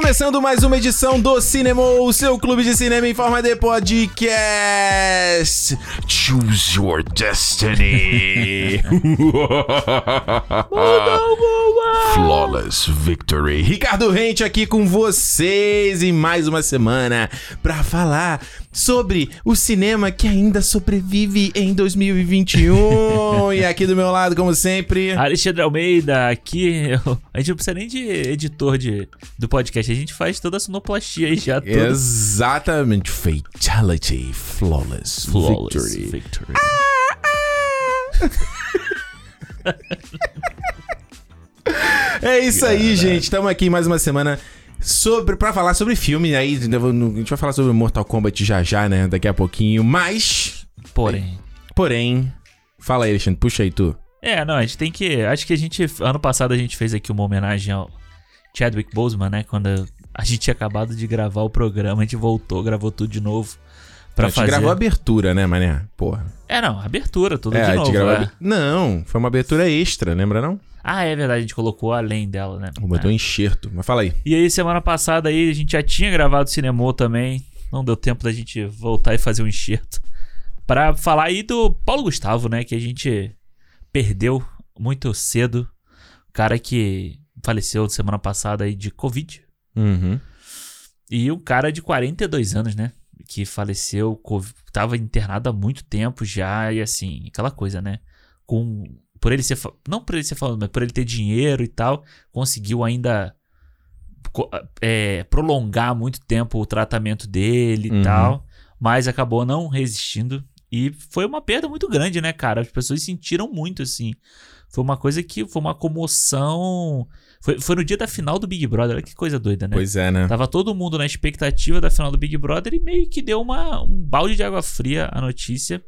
Começando mais uma edição do Cinema, o seu clube de cinema em forma de podcast. Choose your destiny. Flawless Victory. Ricardo Rente aqui com vocês em mais uma semana para falar sobre o cinema que ainda sobrevive em 2021. e aqui do meu lado, como sempre, Alexandre Almeida, aqui. A gente não precisa nem de editor de, do podcast, a gente faz toda a sonoplastia aí já. Tudo. Exatamente. Fatality. Flawless, Flawless Victory. Victory. É isso aí, gente. Estamos aqui mais uma semana sobre para falar sobre filme. Aí a gente vai falar sobre Mortal Kombat já já, né? Daqui a pouquinho. Mas, Porém. porém, fala aí, Alexandre. Puxa aí tu. É, não, a gente tem que. Acho que a gente. Ano passado a gente fez aqui uma homenagem ao Chadwick Boseman, né? Quando a gente tinha acabado de gravar o programa, a gente voltou, gravou tudo de novo. Pra a gente fazer. gravou a abertura, né, mané? Porra. É, não, abertura, tudo é, de a novo. gente gravou. a é. Não, foi uma abertura extra, lembra não? Ah, é verdade, a gente colocou além dela, né? Botou É. um enxerto. Mas fala aí. E aí, semana passada aí, a gente já tinha gravado Cinemô também. Não deu tempo da gente voltar e fazer um enxerto. Pra falar aí do Paulo Gustavo, né? Que a gente perdeu muito cedo. O cara que faleceu semana passada aí de Covid. Uhum. E um cara de 42 anos, né? Que faleceu, cov- tava internado há muito tempo já. E assim, aquela coisa, né? Com. Por ele ser. Não por ele ser falando, mas por ele ter dinheiro e tal, conseguiu ainda é, prolongar muito tempo o tratamento dele e Uhum. tal. Mas acabou não resistindo. E foi uma perda muito grande, né, cara? As pessoas sentiram muito, assim. Foi uma coisa que foi uma comoção. Foi, foi no dia da final do Big Brother. Olha que coisa doida, né? Pois é, né? Tava todo mundo na expectativa da final do Big Brother e meio que deu uma, um balde de água fria a notícia.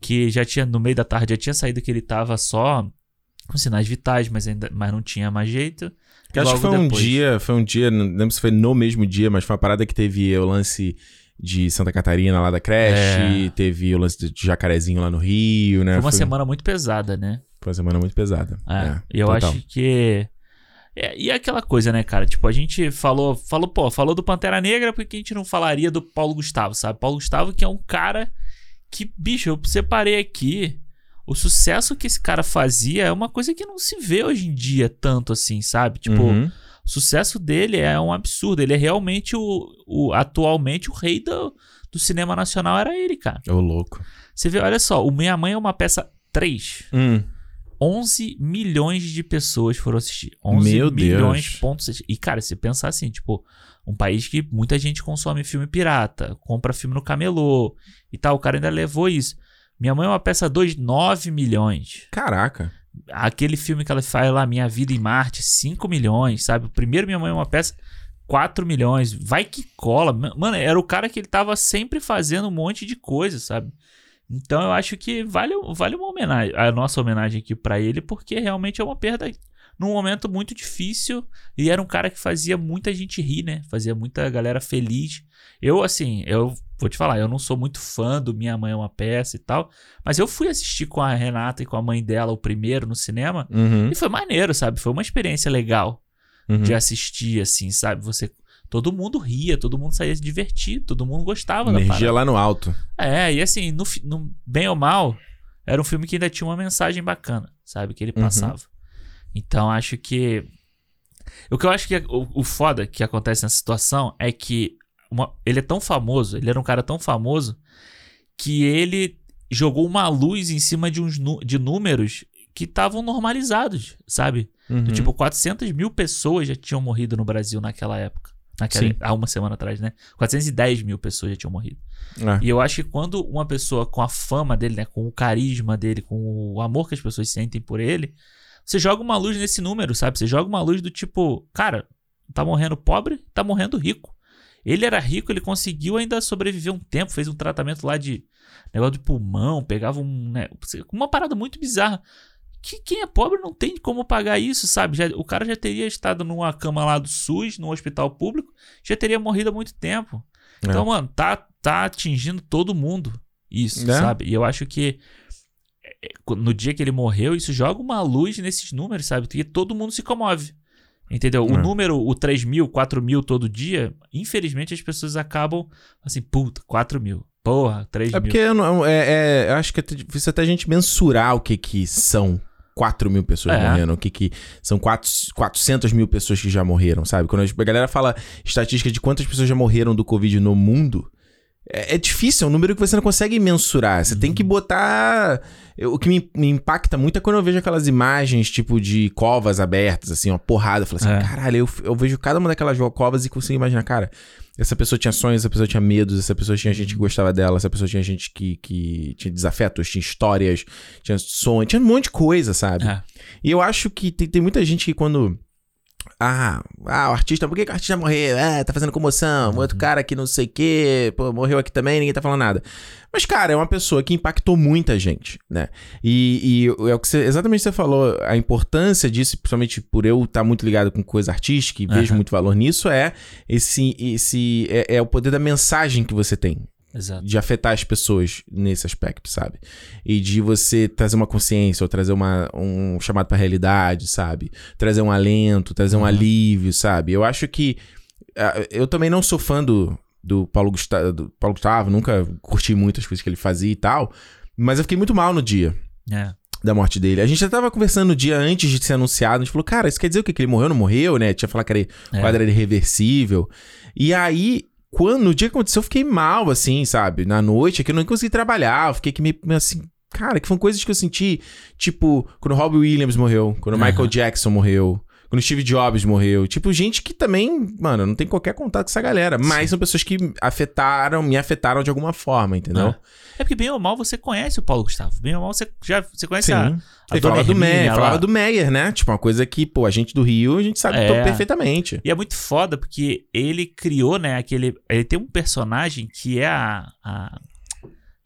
Que já tinha, no meio da tarde, já tinha saído que ele tava só com sinais vitais, mas, ainda, mas não tinha mais jeito. Que acho que foi um depois. dia, foi um dia, não lembro se foi no mesmo dia, mas foi uma parada que teve o lance de Santa Catarina lá da creche, É. teve o lance de Jacarezinho lá no Rio, né? Foi uma semana muito pesada, né? Foi uma semana muito pesada. É, É, e eu total. acho que. É, e é aquela coisa, né, cara? Tipo, a gente falou, falou, pô, falou do Pantera Negra, por que a gente não falaria do Paulo Gustavo, sabe? Paulo Gustavo, que é um cara que, bicho, eu separei aqui. O sucesso que esse cara fazia é uma coisa que não se vê hoje em dia tanto assim, sabe? Tipo, Uhum. o sucesso dele é um absurdo. Ele é realmente o. o atualmente o rei do, do cinema nacional era ele, cara. Ô, louco. Você vê, olha só, o Minha Mãe é uma peça 3. Hum. 11 milhões de pessoas foram assistir. 11 Meu milhões Deus. pontos. E, cara, se pensar assim, tipo, um país que muita gente consome filme pirata, compra filme no camelô e tal, o cara ainda levou isso. Minha mãe é uma peça 2, 9 milhões. Caraca. Aquele filme que ela faz lá, Minha Vida em Marte, 5 milhões, sabe? O primeiro Minha Mãe é uma peça, 4 milhões. Vai que cola. Mano, era o cara que ele tava sempre fazendo um monte de coisa, sabe? Então eu acho que vale, vale uma homenagem, a nossa homenagem aqui pra ele, porque realmente é uma perda num momento muito difícil. E era um cara que fazia muita gente rir, né? Fazia muita galera feliz. Eu, assim, eu vou te falar, eu não sou muito fã do Minha Mãe é uma Peça e tal, mas eu fui assistir com a Renata e com a mãe dela o primeiro no cinema. Uhum. E foi maneiro, sabe? Foi uma experiência legal Uhum. de assistir, assim, sabe? Você. Todo mundo ria, todo mundo saía se divertir, todo mundo gostava da Energia parada. lá no alto. É, e assim, no, no- bem ou mal, era um filme que ainda tinha uma mensagem bacana, sabe? Que ele Uhum. passava. Então acho que. O que eu acho que é- o, o foda que acontece nessa situação é que uma- ele é tão famoso, ele era um cara tão famoso, que ele jogou uma luz em cima de uns de números que estavam normalizados, sabe? Uhum. Do tipo, 400 mil pessoas já tinham morrido no Brasil naquela época. Naquela, Sim. há uma semana atrás, né? 410 mil pessoas já tinham morrido. Ah, E eu acho que quando uma pessoa com a fama dele, né, com o carisma dele, com o amor que as pessoas sentem por ele, você joga uma luz nesse número, sabe? Você joga uma luz do tipo, cara, tá morrendo pobre, tá morrendo rico. Ele era rico, ele conseguiu ainda sobreviver um tempo, fez um tratamento lá de negócio de pulmão, pegava um, né, uma parada muito bizarra. Que quem é pobre não tem como pagar isso, sabe? Já, o cara já teria estado numa cama lá do SUS, num hospital público, já teria morrido há muito tempo. Então, mano, tá, tá atingindo todo mundo isso, É. sabe? E eu acho que é, no dia que ele morreu, isso joga uma luz nesses números, sabe? Porque todo mundo se comove. Entendeu? O É. número, o 3 mil, 4 mil todo dia, infelizmente as pessoas acabam assim, puta, 4 mil. Porra, 3 É mil. porque eu, não- é, é- eu acho que é difícil até a gente mensurar o que que são 4 mil pessoas É. morrendo, o que que são 4, 400 mil pessoas que já morreram, sabe? Quando a galera fala estatística de quantas pessoas já morreram do Covid no mundo, é, é difícil, é um número que você não consegue mensurar. Você tem que botar... eu- O que me, me impacta muito é quando eu vejo aquelas imagens, tipo, de covas abertas, assim, uma porrada. Eu falo assim, É. caralho, eu, eu vejo cada uma daquelas covas e consigo imaginar, cara... Essa pessoa tinha sonhos, essa pessoa tinha medos, essa pessoa tinha gente que gostava dela, essa pessoa tinha gente que, que tinha desafetos, tinha histórias, tinha sonhos, tinha um monte de coisa, sabe? É. E eu acho que tem, tem muita gente que quando. Ah, ah, o artista, por que, que o artista morreu? Ah, tá fazendo comoção. Outro cara que não sei o quê, pô, morreu aqui também, ninguém tá falando nada. Mas, cara, é uma pessoa que impactou muita gente, né? E, e é o que você, exatamente você falou, a importância disso, principalmente por eu estar muito ligado com coisa artística e vejo muito valor nisso, é esse. esse é, é o poder da mensagem que você tem Exato. de afetar as pessoas nesse aspecto, sabe? E de você trazer uma consciência ou trazer uma, um chamado pra realidade, sabe? Trazer um alento, trazer um Uhum. alívio, sabe? Eu acho que. ah, Eu também não sou fã do, do, Paulo Gustavo, do Paulo Gustavo, nunca curti muito as coisas que ele fazia e tal. Mas eu fiquei muito mal no dia É. da morte dele. A gente já tava conversando no dia antes de ser anunciado. A gente falou, cara, isso quer dizer o quê? Que ele morreu ou não morreu, né? Tinha falado que era, o É. quadro era irreversível. E aí, quando, no dia que aconteceu, eu fiquei mal, assim, sabe? Na noite, é que eu não consegui trabalhar. Eu fiquei que me, assim... Cara, que foram coisas que eu senti, tipo, quando o Robbie Williams morreu, quando o Aham. Michael Jackson morreu, quando o Steve Jobs morreu. Tipo, gente que também, mano, não tem qualquer contato com essa galera. Mas são pessoas que afetaram, me afetaram de alguma forma, entendeu? É. É porque bem ou mal você conhece o Paulo Gustavo. Bem ou mal você já você conhece Sim. a, a Ele falava do Meyer, lá. falava do Meyer, né? Tipo, uma coisa que, pô, a gente do Rio, a gente sabe É. perfeitamente. E é muito foda porque ele criou, né, aquele. Ele tem um personagem que é a. a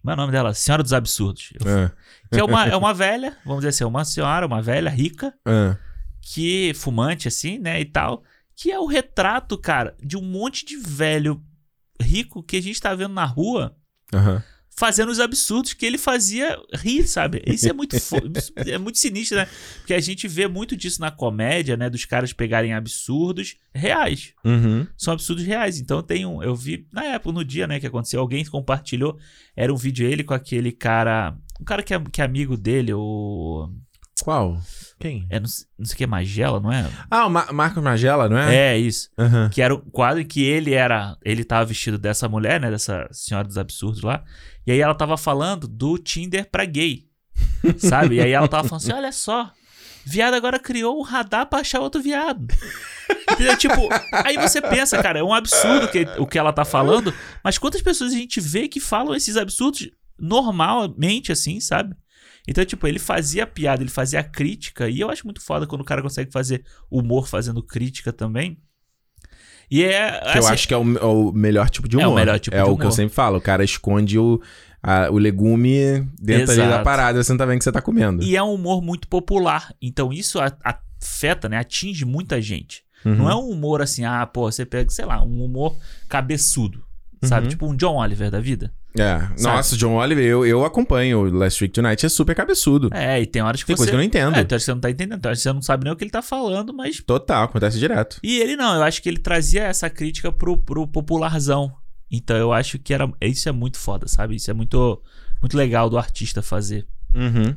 como é o nome dela? Senhora dos Absurdos. Ah, Que é uma, é uma velha, vamos dizer assim, uma senhora, uma velha rica, ah. Que fumante, assim, né, e tal. Que é o retrato, cara, de um monte de velho rico que a gente tá vendo na rua Aham. fazendo os absurdos que ele fazia rir, sabe? Isso é muito é muito sinistro, né? Porque a gente vê muito disso na comédia, né, dos caras pegarem absurdos reais. Uhum. São absurdos reais. Então tem um, eu vi na época no dia, né, que aconteceu, alguém compartilhou, era um vídeo ele com aquele cara, um cara que é, que é amigo dele, o Qual? Quem? é, não, sei- não sei o que é Magela, não é? Ah, o Ma Marcos Magela, não é? É, isso. Aham. Que era um quadro em que ele era. Ele tava vestido dessa mulher, né? Dessa senhora dos absurdos lá. E aí ela tava falando do Tinder pra gay. Sabe? E aí ela tava falando assim: olha só. Viado agora criou um radar pra achar outro viado. Entendeu? Tipo, aí você pensa, cara, é um absurdo que, o que ela tá falando, mas quantas pessoas a gente vê que falam esses absurdos normalmente, assim, sabe? Então, tipo, ele fazia piada, ele fazia crítica, e eu acho muito foda quando o cara consegue fazer humor fazendo crítica também. E é. Que eu assim, acho que é o, é o melhor tipo de É o humor. melhor tipo É de o que eu humor. sempre falo. O cara esconde o, a- o legume dentro ali da parada você não tá vendo que você tá comendo. E é um humor muito popular. Então isso afeta, né? Atinge muita gente. Uhum. Não é um humor assim, ah, pô, você pega, sei lá, um humor cabeçudo. Sabe? Uhum. Tipo um John Oliver da vida. É. Nossa, John Oliver, eu, eu acompanho Last Week Tonight, é super cabeçudo. É, e tem horas que Tem você. coisa que eu não entendo. É, tem horas que você não tá entendendo, tem horas que você não sabe nem o que ele tá falando, mas. Total, acontece direto. E ele não, eu acho que ele trazia essa crítica pro, pro popularzão. Então eu acho que era. Isso é muito foda, sabe? Isso é muito, muito legal do artista fazer. Uhum.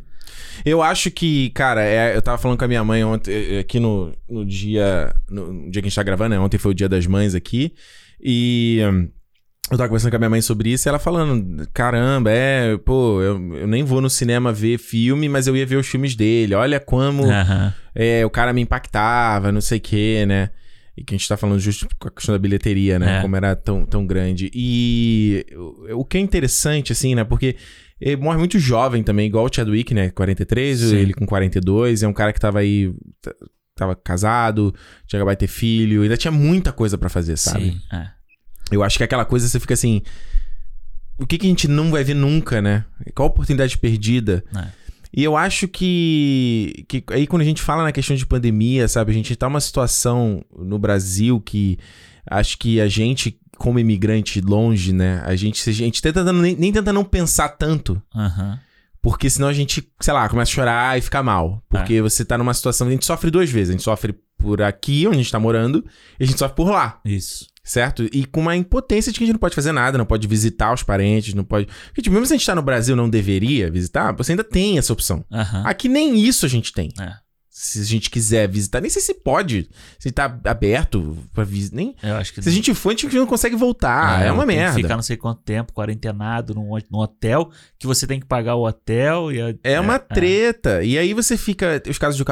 Eu acho que, cara, é, eu tava falando com a minha mãe ontem, eh, aqui no, no dia. No, no dia que a gente tá gravando, né? Ontem foi o dia das mães aqui. E. Eu tava conversando com a minha mãe sobre isso e ela falando: caramba, é, pô, eu, eu nem vou no cinema ver filme, mas eu ia ver os filmes dele. Olha como Aham. é, o cara me impactava, não sei o quê, né? E que a gente tá falando justo com a questão da bilheteria, né? É. Como era tão, tão grande. E o, o que é interessante, assim, né? Porque ele morre muito jovem também, igual o Chadwick, né? 43, Sim. ele com 42. É um cara que tava aí. Tava casado, tinha acabado de ter filho, ainda tinha muita coisa pra fazer, sabe? Sim, é. Eu acho que aquela coisa você fica assim. O que, que a gente não vai ver nunca, né? Qual a oportunidade perdida? É. E eu acho que, que. Aí quando a gente fala na questão de pandemia, sabe? A gente tá numa situação no Brasil que acho que a gente, como imigrante longe, né? A gente, a gente tenta nem, nem tenta não pensar tanto. Aham. Porque senão a gente, sei lá, começa a chorar e fica mal. Porque você tá numa situação. A gente sofre duas vezes. A gente sofre por aqui, onde a gente tá morando, e a gente sofre por lá. Isso. Certo? E com uma impotência de que a gente não pode fazer nada, não pode visitar os parentes, não pode. Porque, tipo, mesmo se a gente tá no Brasil e não deveria visitar, você ainda tem essa opção. Aham. Aqui nem isso a gente tem. É. Se a gente quiser visitar, nem sei se pode. Se tá aberto pra visitar. Nem... Eu acho que Se a gente for, a gente não consegue voltar. É, uma tem que merda. Ficar não sei quanto tempo, quarentenado num, num hotel, que você tem que pagar o hotel e a- É uma treta. E aí você fica. Os casos do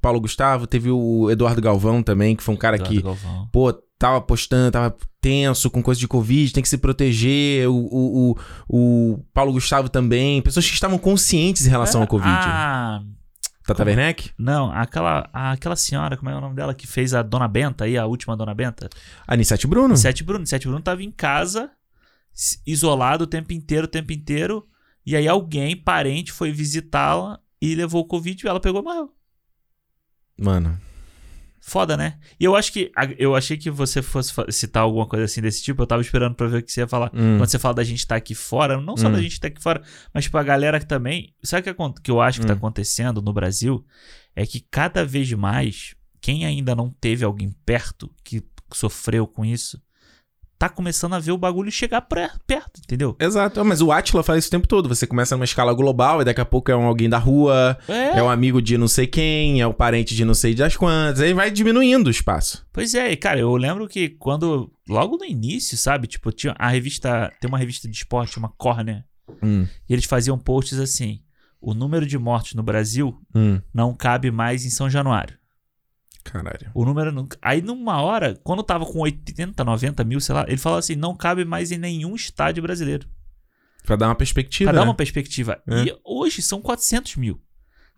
Paulo Gustavo, teve o Eduardo Galvão também, que foi um cara Eduardo que, Galvão. pô, tava postando, tava tenso com coisa de Covid, tem que se proteger. O, o, o, o Paulo Gustavo também. Pessoas que estavam conscientes em relação ao Covid. Ah, Tata Werneck? não, aquela, aquela senhora, como é o nome dela, que fez a Dona Benta aí, a última Dona Benta? Anissete Bruno? Sete Bruno. Sete Bruno tava em casa, isolado o tempo inteiro, o tempo inteiro. E aí alguém, parente, foi visitá-la e levou o Covid e ela pegou e morreu. Mano. Foda, né? E eu acho que. Eu achei que você fosse citar alguma coisa assim desse tipo. Eu tava esperando pra ver o que você ia falar. Hum. Quando você fala da gente estar aqui fora, não só Hum. da gente estar aqui fora, mas tipo, a galera que também. Sabe o que, que eu acho que tá Hum. acontecendo no Brasil? É que cada vez mais, quem ainda não teve alguém perto que sofreu com isso, tá começando a ver o bagulho chegar pré- perto, entendeu? Exato. Ah, Mas o Atila fala isso o tempo todo. Você começa numa escala global e daqui a pouco é um alguém da rua, É, é um amigo de não sei quem, é o parente de não sei das quantas. Aí vai diminuindo o espaço. Pois é, e cara, eu lembro que quando. Logo no início, sabe? Tipo, tinha a revista. Tem uma revista de esporte, uma Corner. Hum, E eles faziam posts assim: o número de mortes no Brasil hum. não cabe mais em São Januário. Caralho. O número não. Aí numa hora, quando tava com 80, 90 mil, sei lá, ele falou assim: não cabe mais em nenhum estádio brasileiro. Pra dar uma perspectiva. Pra dar né? uma perspectiva. É. E hoje são 400 mil.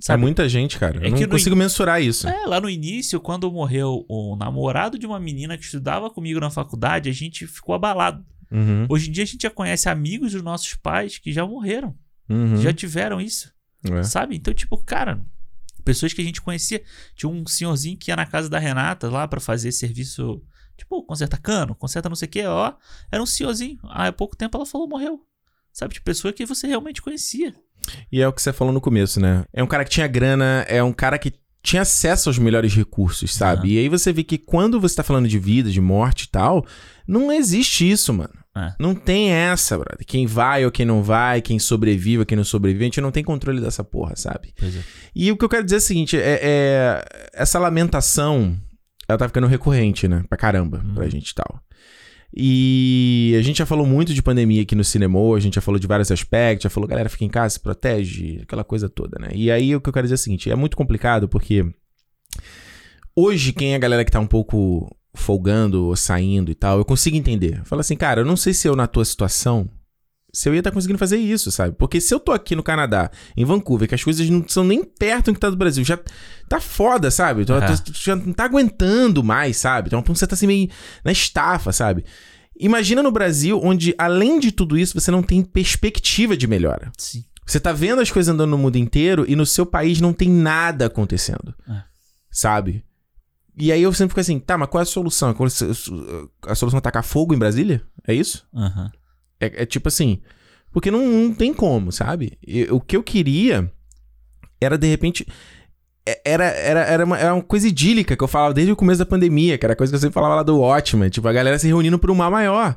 É Sabe? muita gente, cara. É Eu que não consigo mensurar isso. É, lá no início, quando morreu o namorado de uma menina que estudava comigo na faculdade, a gente ficou abalado. Uhum, Hoje em dia a gente já conhece amigos dos nossos pais que já morreram, uhum. já tiveram isso, É. sabe? Então, tipo, cara, pessoas que a gente conhecia. Tinha um senhorzinho que ia na casa da Renata lá pra fazer serviço, tipo, conserta cano, conserta não sei o que, ó. Era um senhorzinho. Há pouco tempo ela falou, morreu. Sabe, de pessoa que você realmente conhecia. E é o que você falou no começo, né? É um cara que tinha grana, é um cara que tinha acesso aos melhores recursos, sabe? E aí você vê que quando você tá falando de vida, de morte e tal, não existe isso, mano. É. Não tem essa, brother. Quem vai ou quem não vai, quem sobrevive ou quem não sobrevive, a gente não tem controle dessa porra, sabe? É. E o que eu quero dizer é o seguinte: é, é- essa lamentação, ela tá ficando recorrente, né? Pra caramba, Hum. pra gente e tal. E a gente já falou muito de pandemia aqui no cinema, a gente já falou de vários aspectos, já falou, galera, fica em casa, se protege, aquela coisa toda, né? E aí o que eu quero dizer é o seguinte: é muito complicado porque hoje, quem é a galera que tá um pouco folgando ou saindo e tal, eu consigo entender. Fala assim, cara, eu não sei se eu na tua situação. Se eu ia estar conseguindo fazer isso, sabe? Porque se eu tô aqui no Canadá, em Vancouver, que as coisas não são nem perto do que tá do Brasil, já tá foda, sabe? Tu, tu- tu já não tá aguentando mais, sabe? Então você tá assim meio na estafa, sabe? Imagina no Brasil, onde além de tudo isso, você não tem perspectiva de melhora. Sim. Você tá vendo as coisas andando no mundo inteiro e no seu país não tem nada acontecendo. É. Sabe? E aí eu sempre fico assim, tá, mas qual é a solução? A solução é tacar fogo em Brasília? É isso? Aham. É, é tipo assim. Porque não, não tem como, sabe? E- o que eu queria era, de repente. é- Era, era, era, uma, era uma coisa idílica que eu falava desde o começo da pandemia, que era a coisa que eu sempre falava lá do Watchmen. Tipo, a galera se reunindo por um mal maior.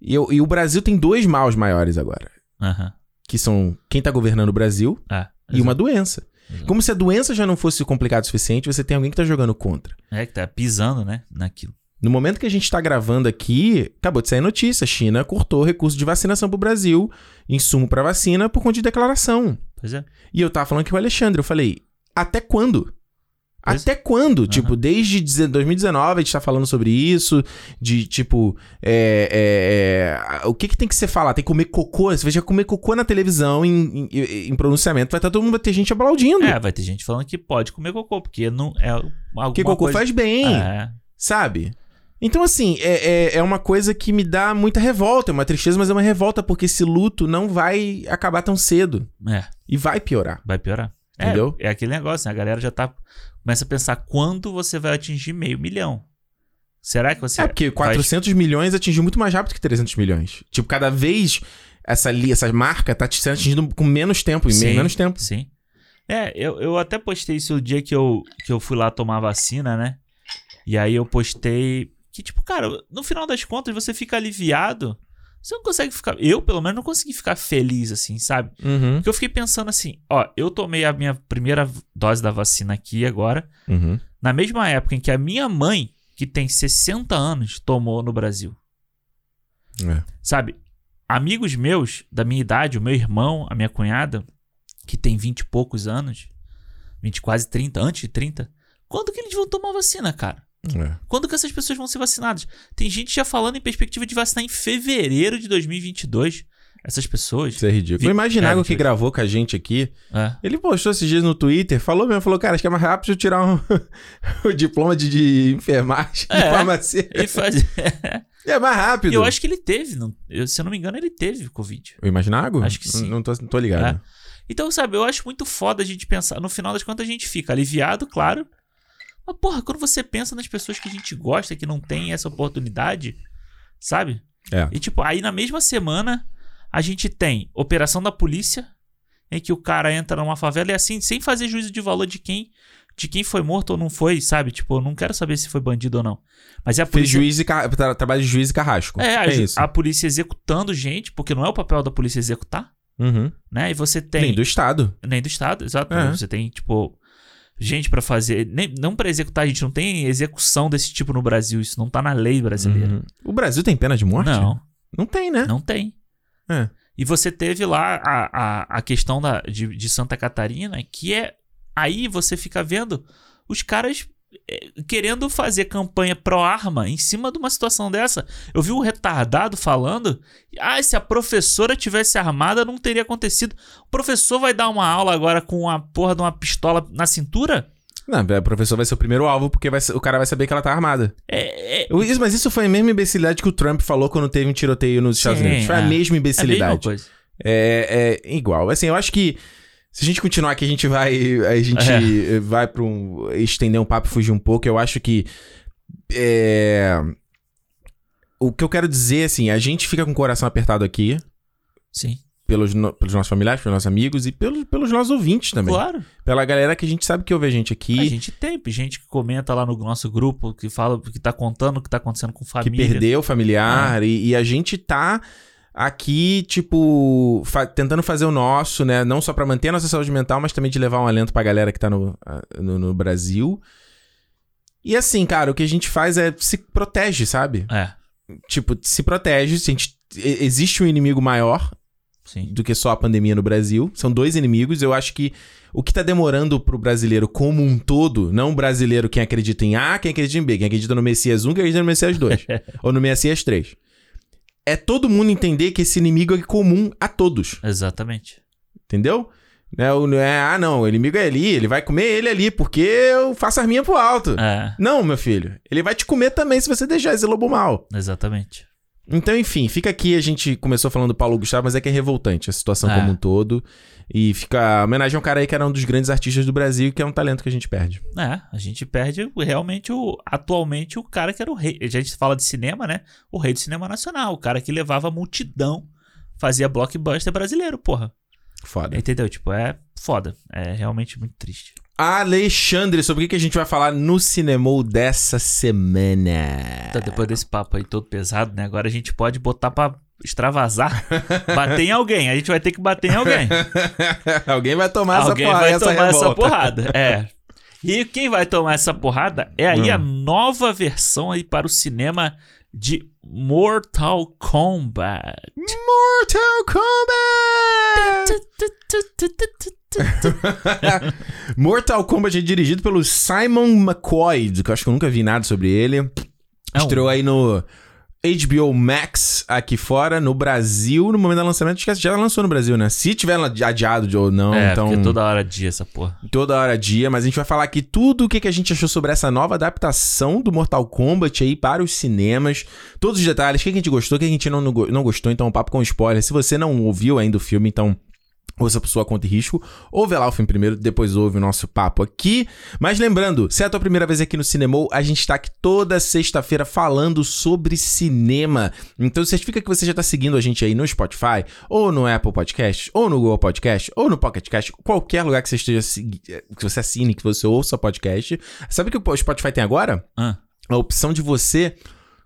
E, eu- e o Brasil tem dois maus maiores agora. Aham. Que são quem tá governando o Brasil É. e uma doença. Exato. Como se a doença já não fosse complicado o suficiente, você tem alguém que tá jogando contra. É que tá pisando, né? Naquilo. No momento que a gente tá gravando aqui, acabou de sair notícia: a China cortou recurso de vacinação pro Brasil, insumo pra vacina, por conta de declaração. Pois é. E eu tava falando que o Alexandre, eu falei, até quando? Pois- Até quando? Tipo, desde deze- 2019 a gente tá falando sobre isso, de tipo, é, é, é, o que que tem que ser falado? Tem que comer cocô, você veja comer cocô na televisão em, em- em pronunciamento, vai estar todo mundo, vai ter gente aplaudindo. É, vai ter gente falando que pode comer cocô, porque não é alguma porque cocô coisa... faz bem. É. Sabe? Então, assim, é, é, é uma coisa que me dá muita revolta, é uma tristeza, mas é uma revolta, porque esse luto não vai acabar tão cedo. É, E vai piorar. vai piorar. É, Entendeu? É, aquele negócio, né? A galera já tá. Começa a pensar quando você vai atingir meio milhão. Será que você. É, porque vai- 400 milhões atingiu muito mais rápido que 300 milhões. Tipo, cada vez essa, essa marca tá sendo atingida com menos tempo, em Sim, menos tempo. Sim. É, eu, eu até postei isso o dia que eu, que eu fui lá tomar vacina, né? E aí eu postei que, tipo, cara, no final das contas você fica aliviado. Você não consegue ficar. Eu, pelo menos, não consegui ficar feliz, assim, sabe? Uhum. Porque eu fiquei pensando assim: ó, eu tomei a minha primeira dose da vacina aqui agora, Uhum. na mesma época em que a minha mãe, que tem 60 anos, tomou no Brasil. É. Sabe? Amigos meus da minha idade, o meu irmão, a minha cunhada, que tem 20 e poucos anos, 20, quase 30, antes de 30, quando que eles vão tomar vacina, cara? É. Quando que essas pessoas vão ser vacinadas? Tem gente já falando em perspectiva de vacinar em fevereiro de 2022. Essessas pessoas. Isso é ridículo. Vi- O Imaginago É, que gravou com a gente aqui, É. ele postou esses dias no Twitter, falou mesmo, falou, cara, acho que é mais rápido eu tirar um, o diploma de, de enfermagem, de É. farmácia. Ele faz. É mais rápido. eu acho que ele teve. não- eu- se eu não me engano, ele teve Covid. O Imaginago? Acho que sim. Não, não tô, não tô ligado. Então, sabe, eu acho muito foda a gente pensar. No final das contas, a gente fica aliviado, claro. Mas, porra, quando você pensa nas pessoas que a gente gosta, que não tem essa oportunidade, sabe? É. E, tipo, aí na mesma semana, a gente tem Operação da Polícia, em que o cara entra numa favela e assim, sem fazer juízo de valor de quem de quem foi morto ou não foi, sabe? Tipo, eu não quero saber se foi bandido ou não. Mas é a Fez polícia. juiz e ca- tra- trabalho de juiz e carrasco. É, a, é isso. a polícia executando gente, porque não é o papel da polícia executar, Uhum. né? E você tem. Nem do Estado. Nem do Estado, exato. É. Você tem, tipo, gente pra fazer. Nem, não pra executar, a gente não tem execução desse tipo no Brasil. Isso não tá na lei brasileira. Uhum. O Brasil tem pena de morte? Não, Não tem, né? não tem. É. E você teve lá a, a, a questão da, de, de Santa Catarina, que é. Aí você fica vendo os caras querendo fazer campanha pró-arma em cima de uma situação dessa. Eu vi um retardado falando. Ah, se a professora tivesse armada, não teria acontecido. O professor vai dar uma aula agora com a porra de uma pistola na cintura? Não, a professor vai ser o primeiro alvo, porque vai o cara vai saber que ela tá armada. É, é, isso- mas isso foi a mesma imbecilidade que o Trump falou quando teve um tiroteio nos Estados Sim, Unidos. Foi a é. mesma é a mesma imbecilidade. coisa. É, é igual. Assim, eu acho que se a gente continuar aqui, a gente vai. A gente É. vai pra um. estender um papo e fugir um pouco. Eu acho que. É. O que eu quero dizer, assim, a gente fica com o coração apertado aqui. Sim, Pelos, no- pelos nossos familiares, pelos nossos amigos e pelos, pelos nossos ouvintes também. claro. Pela galera que a gente sabe que ouve a gente aqui. A gente tem gente que comenta lá no nosso grupo, que fala, que tá contando o que tá acontecendo com que família. perdeu familiar e, e a gente tá aqui, tipo, fa- tentando fazer o nosso, né? Não só pra manter a nossa saúde mental, mas também de levar um alento pra galera que tá no, no, no Brasil. E assim, cara, o que a gente faz é se protege, sabe? É, Tipo, se protege. Se a gente, existe um inimigo maior sim. do que só a pandemia no Brasil. São dois inimigos. Eu acho que o que tá demorando pro brasileiro como um todo, não o brasileiro quem acredita em A, quem acredita em B, quem acredita no Messias 1, quem acredita no Messias 2, ou no Messias 3. É todo mundo entender que esse inimigo é comum a todos, Exatamente. entendeu? Não é, o- não é, ah, não, o inimigo é ali, ele vai comer ele ali, porque eu faço as minhas pro alto. É, Não, meu filho, ele vai te comer também se você deixar esse lobo mal. exatamente. Então, enfim, fica aqui. A gente começou falando do Paulo Gustavo, mas é que é revoltante a situação É. como um todo. E fica a homenagem a um cara aí que era um dos grandes artistas do Brasil, que é um talento que a gente perde. É, a gente perde realmente o. Atualmente o cara que era o rei. A gente fala de cinema, né? O rei do cinema nacional. O cara que levava a multidão. Fazia blockbuster brasileiro, porra. Foda. Entendeu? Tipo, é foda. É realmente muito triste. Alexandre, sobre o que a gente vai falar no Cinemou dessa semana? Então, depois desse papo aí todo pesado, né? Agora a gente pode botar pra extravasar. bater em alguém. A gente vai ter que bater em alguém. Alguém vai tomar Alguém essa porrada, vai essa tomar essa revolta. porrada. É. E quem vai tomar essa porrada é aí Hum. a nova versão aí para o cinema de Mortal Kombat. Mortal Kombat! Mortal Kombat é dirigido pelo Simon McCoy, que eu acho que eu nunca vi nada sobre ele. É Estreou aí no HBO Max aqui fora, no Brasil, no momento do lançamento. Acho que já lançou no Brasil, né? Se tiver adiado ou não, é, então. porque toda hora dia essa porra. Toda hora dia, mas a gente vai falar aqui tudo o que, que a gente achou sobre essa nova adaptação do Mortal Kombat aí para os cinemas. Todos os detalhes, o que, que a gente gostou, o que a gente não, não gostou. Então, um papo com spoiler. Se você não ouviu ainda o filme, então ouça por sua conta risco, ouve lá o filme primeiro, depois ouve o nosso papo aqui. Mas lembrando, se é a tua primeira vez aqui no Cinemol, a gente tá aqui toda sexta-feira falando sobre cinema. Então certifica que você já tá seguindo a gente aí no Spotify, ou no Apple Podcast, ou no Google Podcast, ou no Pocket Cast, qualquer lugar que você esteja segui- que você assine, que você ouça podcast. Sabe o que o Spotify tem agora? Ah, A opção de você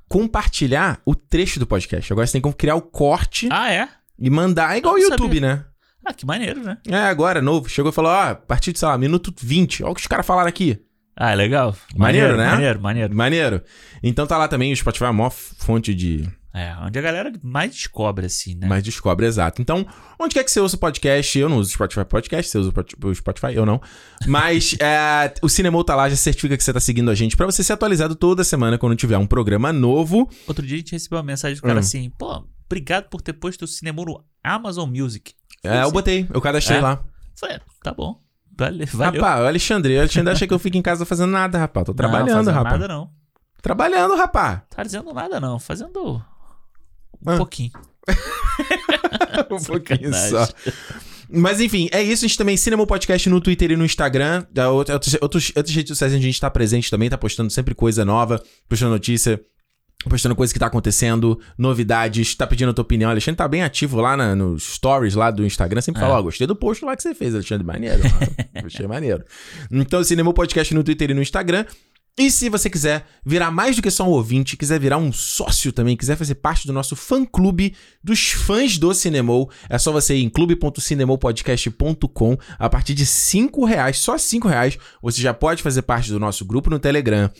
compartilhar o trecho do podcast. Agora você tem como criar o corte Ah, é? e mandar. É igual o YouTube, sabia. né? Ah, que maneiro, né? É, agora, novo. Chegou e falou, ó, a partir de, sei lá, minuto 20. Olha o que os caras falaram aqui. Ah, é legal. Maneiro, né? Maneiro, maneiro. Maneiro. Então tá lá também, o Spotify é a maior fonte de... É, onde a galera mais descobre, assim, né? Mas descobre, exato. Então, onde quer que você ouça o podcast, eu não uso o Spotify Podcast, você usa o Pot- o Spotify, eu não. Mas é, o Cinemol tá lá, já certifica que você tá seguindo a gente pra você ser atualizado toda semana quando tiver um programa novo. Outro dia a gente recebeu uma mensagem do cara Hum. assim, pô, obrigado por ter posto o cinema no Amazon Music. É, eu botei, eu cadastrei É? lá. Falei, é, tá bom. Vale, valeu. Rapaz, o Alexandre, o Alexandre acha que eu fico em casa fazendo nada, rapaz. Tô não, trabalhando, fazendo rapaz. nada não. Trabalhando, rapaz. Tá dizendo nada não, fazendo um Ah. pouquinho. um pouquinho só. Mas enfim, é isso. A gente também Cinema Podcast no Twitter e no Instagram. Da outra- outros, outros, outras redes sociais a gente tá presente também, tá postando sempre coisa nova, postando notícia, postando coisa que tá acontecendo, novidades, tá pedindo a tua opinião. Alexandre tá bem ativo lá na- nos stories lá do Instagram. Sempre fala, É. ó, gostei do post lá que você fez, Alexandre. Maneiro. Gostei maneiro. Então, Cinema Podcast no Twitter e no Instagram. E se você quiser virar mais do que só um ouvinte, quiser virar um sócio também, quiser fazer parte do nosso fã-clube dos fãs do Cinemol, é só você ir em clube.cinemopodcast.com. A partir de 5 reais, só 5 reais, você já pode fazer parte do nosso grupo no Telegram.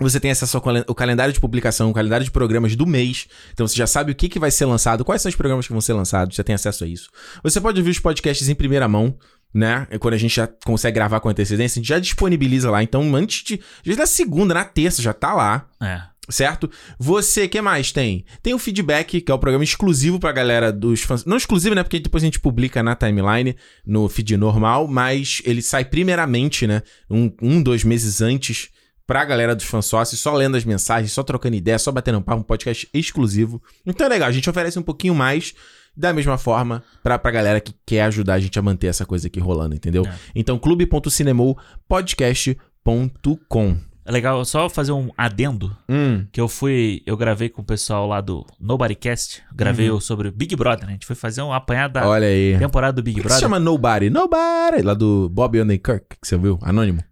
Você tem acesso ao calen- ao calendário de publicação, o calendário de programas do mês. Então você já sabe o que, que vai ser lançado, quais são os programas que vão ser lançados, você tem acesso a isso. Você pode ouvir os podcasts em primeira mão, né? E Quando a gente já consegue gravar com antecedência, a gente já disponibiliza lá. Então, antes de. Às vezes na segunda, na terça, já tá lá. É. Certo? Você, que mais tem? Tem o Feedback, que é o programa exclusivo pra galera dos fãs. Não exclusivo, né? Porque depois a gente publica na timeline, no feed normal, mas ele sai primeiramente, né? Um, um dois meses antes pra galera dos fãs sócios, só lendo as mensagens, só trocando ideia, só batendo um papo, um podcast exclusivo. Então é legal, a gente oferece um pouquinho mais da mesma forma pra, pra galera que quer ajudar a gente a manter essa coisa aqui rolando, entendeu? É. Então, clube.cinemopodcast.com. É legal só fazer um adendo Hum, que eu fui, eu gravei com o pessoal lá do Nobodycast, gravei o sobre o Big Brother, né? A gente foi fazer um apanhado da Uhum. olha aí. temporada do Big Por que se Brother. chama Nobody? Nobody! Lá do Bob Odenkirk, que você viu? Anônimo.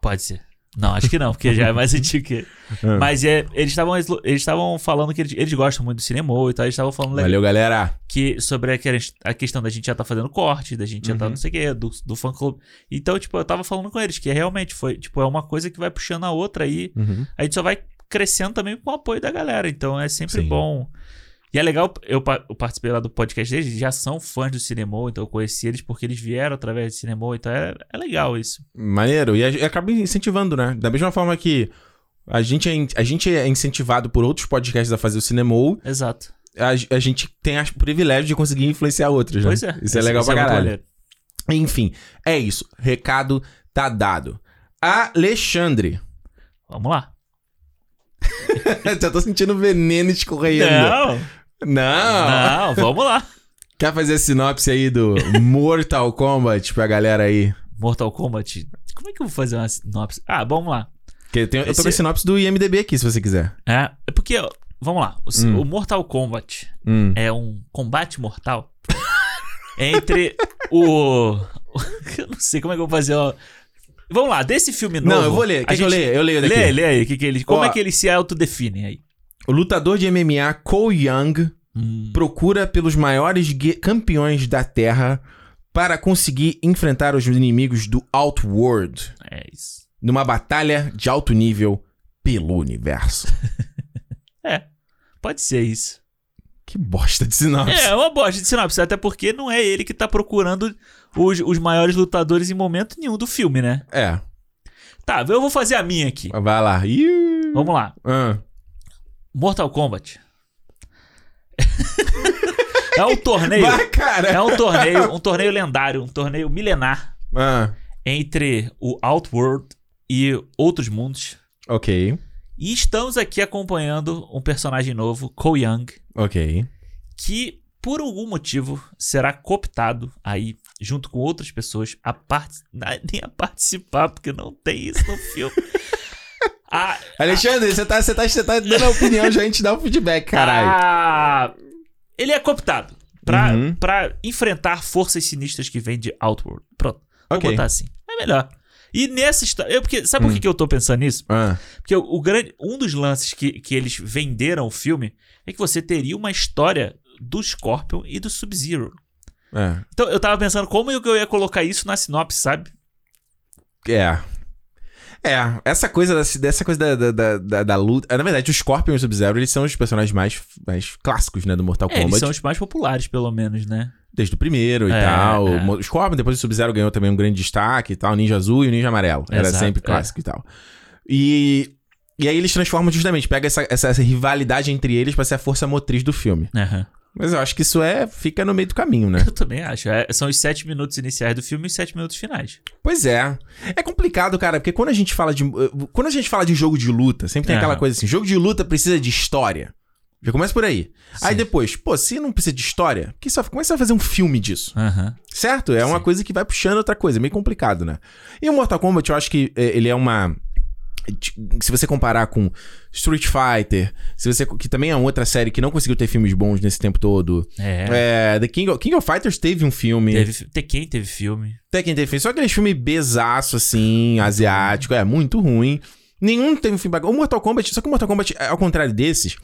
Pode ser. Não, acho que não, porque já é mais antigo que. Ah. Mas é, eles estavam eles estavam falando que eles, eles gostam muito do cinema e tal, eles estavam falando Valeu, galera. que sobre a, a questão da gente já tá fazendo corte, da gente já tá Uhum. não sei o quê, do, do fã clube. Então, tipo, eu tava falando com eles que realmente foi, tipo, é uma coisa que vai puxando a outra aí. Uhum. A gente só vai crescendo também com o apoio da galera. Então é sempre Sim. bom. E é legal, eu, eu participei lá do podcast deles, já são fãs do cinema, então eu conheci eles porque eles vieram através do cinema, então é, é legal isso. Maneiro. E e acaba incentivando, né? Da mesma forma que a gente é, a gente é incentivado por outros podcasts a fazer o Cinemol, Exato. a, a gente tem o privilégio de conseguir influenciar outros, né? Pois é. Isso é legal pra muito caralho. Enfim, é isso. Recado tá dado. Alexandre. Vamos lá. Já tô sentindo veneno escorrendo. Não, Não. não, vamos lá. Quer fazer a sinopse aí do Mortal Kombat pra galera aí? Mortal Kombat. Como é que eu vou fazer uma sinopse? Ah, vamos lá. Tem, eu tô Esse- com a sinopse do IMDB aqui, se você quiser. É, é porque, ó, vamos lá. O, Hum. o Mortal Kombat Hum. é um combate mortal entre o. Eu não sei como é que eu vou fazer, ó. Vamos lá, desse filme novo. Não, eu vou ler. Quer que eu gente- leia? Eu leio daqui. Lê, lê aí. Que que ele, como Ó. é que eles se autodefinem aí? O lutador de MMA Cole Young Hum, procura pelos maiores campeões da Terra para conseguir enfrentar os inimigos do Outworld é isso. numa batalha de alto nível pelo universo. É, pode ser isso. Que bosta de sinopse. É, uma bosta de sinopse, até porque não é ele que tá procurando os, os maiores lutadores em momento nenhum do filme, né? É. Tá, eu vou fazer a minha aqui. Vai lá. Ih. Vamos lá. Ah. Mortal Kombat. é um torneio. Vai, cara. É um torneio, um torneio lendário, um torneio milenar Ah. entre o Outworld e outros mundos. Ok. E estamos aqui acompanhando um personagem novo, Ko Young, Ok. que por algum motivo, será cooptado aí, junto com outras pessoas, a part... nem a participar, porque não tem isso no filme. a, Alexandre, você tá, você, tá, você tá dando a opinião, já a gente dá o feedback, caralho. a- ele é cooptado pra, Uhum. pra enfrentar forças sinistras que vêm de Outworld. Pronto. Vou Ok. botar assim. É melhor. E nessa história. eu- porque, sabe por Hum. que que eu tô pensando nisso? Ah, Porque o, o grande, um dos lances que, que eles venderam o filme é que você teria uma história do Scorpion e do Sub-Zero. é. Então eu tava pensando como eu ia colocar isso na sinopse, sabe? É. É, essa coisa, dessa, dessa coisa da, da, da, da- da luta. Na verdade, o Scorpion e o Sub-Zero, eles são os personagens mais, mais clássicos, né, do Mortal É, eles Kombat. são os mais populares, pelo menos, né? Desde o primeiro e É, tal. é. O Scorpion, depois o Sub-Zero ganhou também um grande destaque e tal. O Ninja Azul e o Ninja Amarelo. Era Exato, sempre é. clássico e tal. E. E aí eles transformam justamente, pega essa, essa, essa rivalidade entre eles pra ser a força motriz do filme. Aham. Mas eu acho que isso é. fica no meio do caminho, né? Eu também acho. É, são os sete minutos iniciais do filme e os sete minutos finais. Pois é. É complicado, cara, porque quando a gente fala de. Quando a gente fala de jogo de luta, sempre tem aquela coisa assim: jogo de luta precisa de história. Já começa por aí. Aí Sim. depois, pô, se não precisa de história, que só, você vai fazer um filme disso? Aham. Certo? É uma Sim. coisa que vai puxando outra coisa, é meio complicado, né? E o Mortal Kombat, eu acho que é, ele é uma. Se você comparar com Street Fighter, se você que também é outra série que não conseguiu ter filmes bons nesse tempo todo. É. É, The King of, King of Fighters teve um filme. Teve, Tekken teve filme. Tekken teve filme. Só aquele filme besaço, assim, asiático. É, muito ruim. Nenhum teve um filme bacana. O Mortal Kombat, só que o Mortal Kombat, ao contrário desses,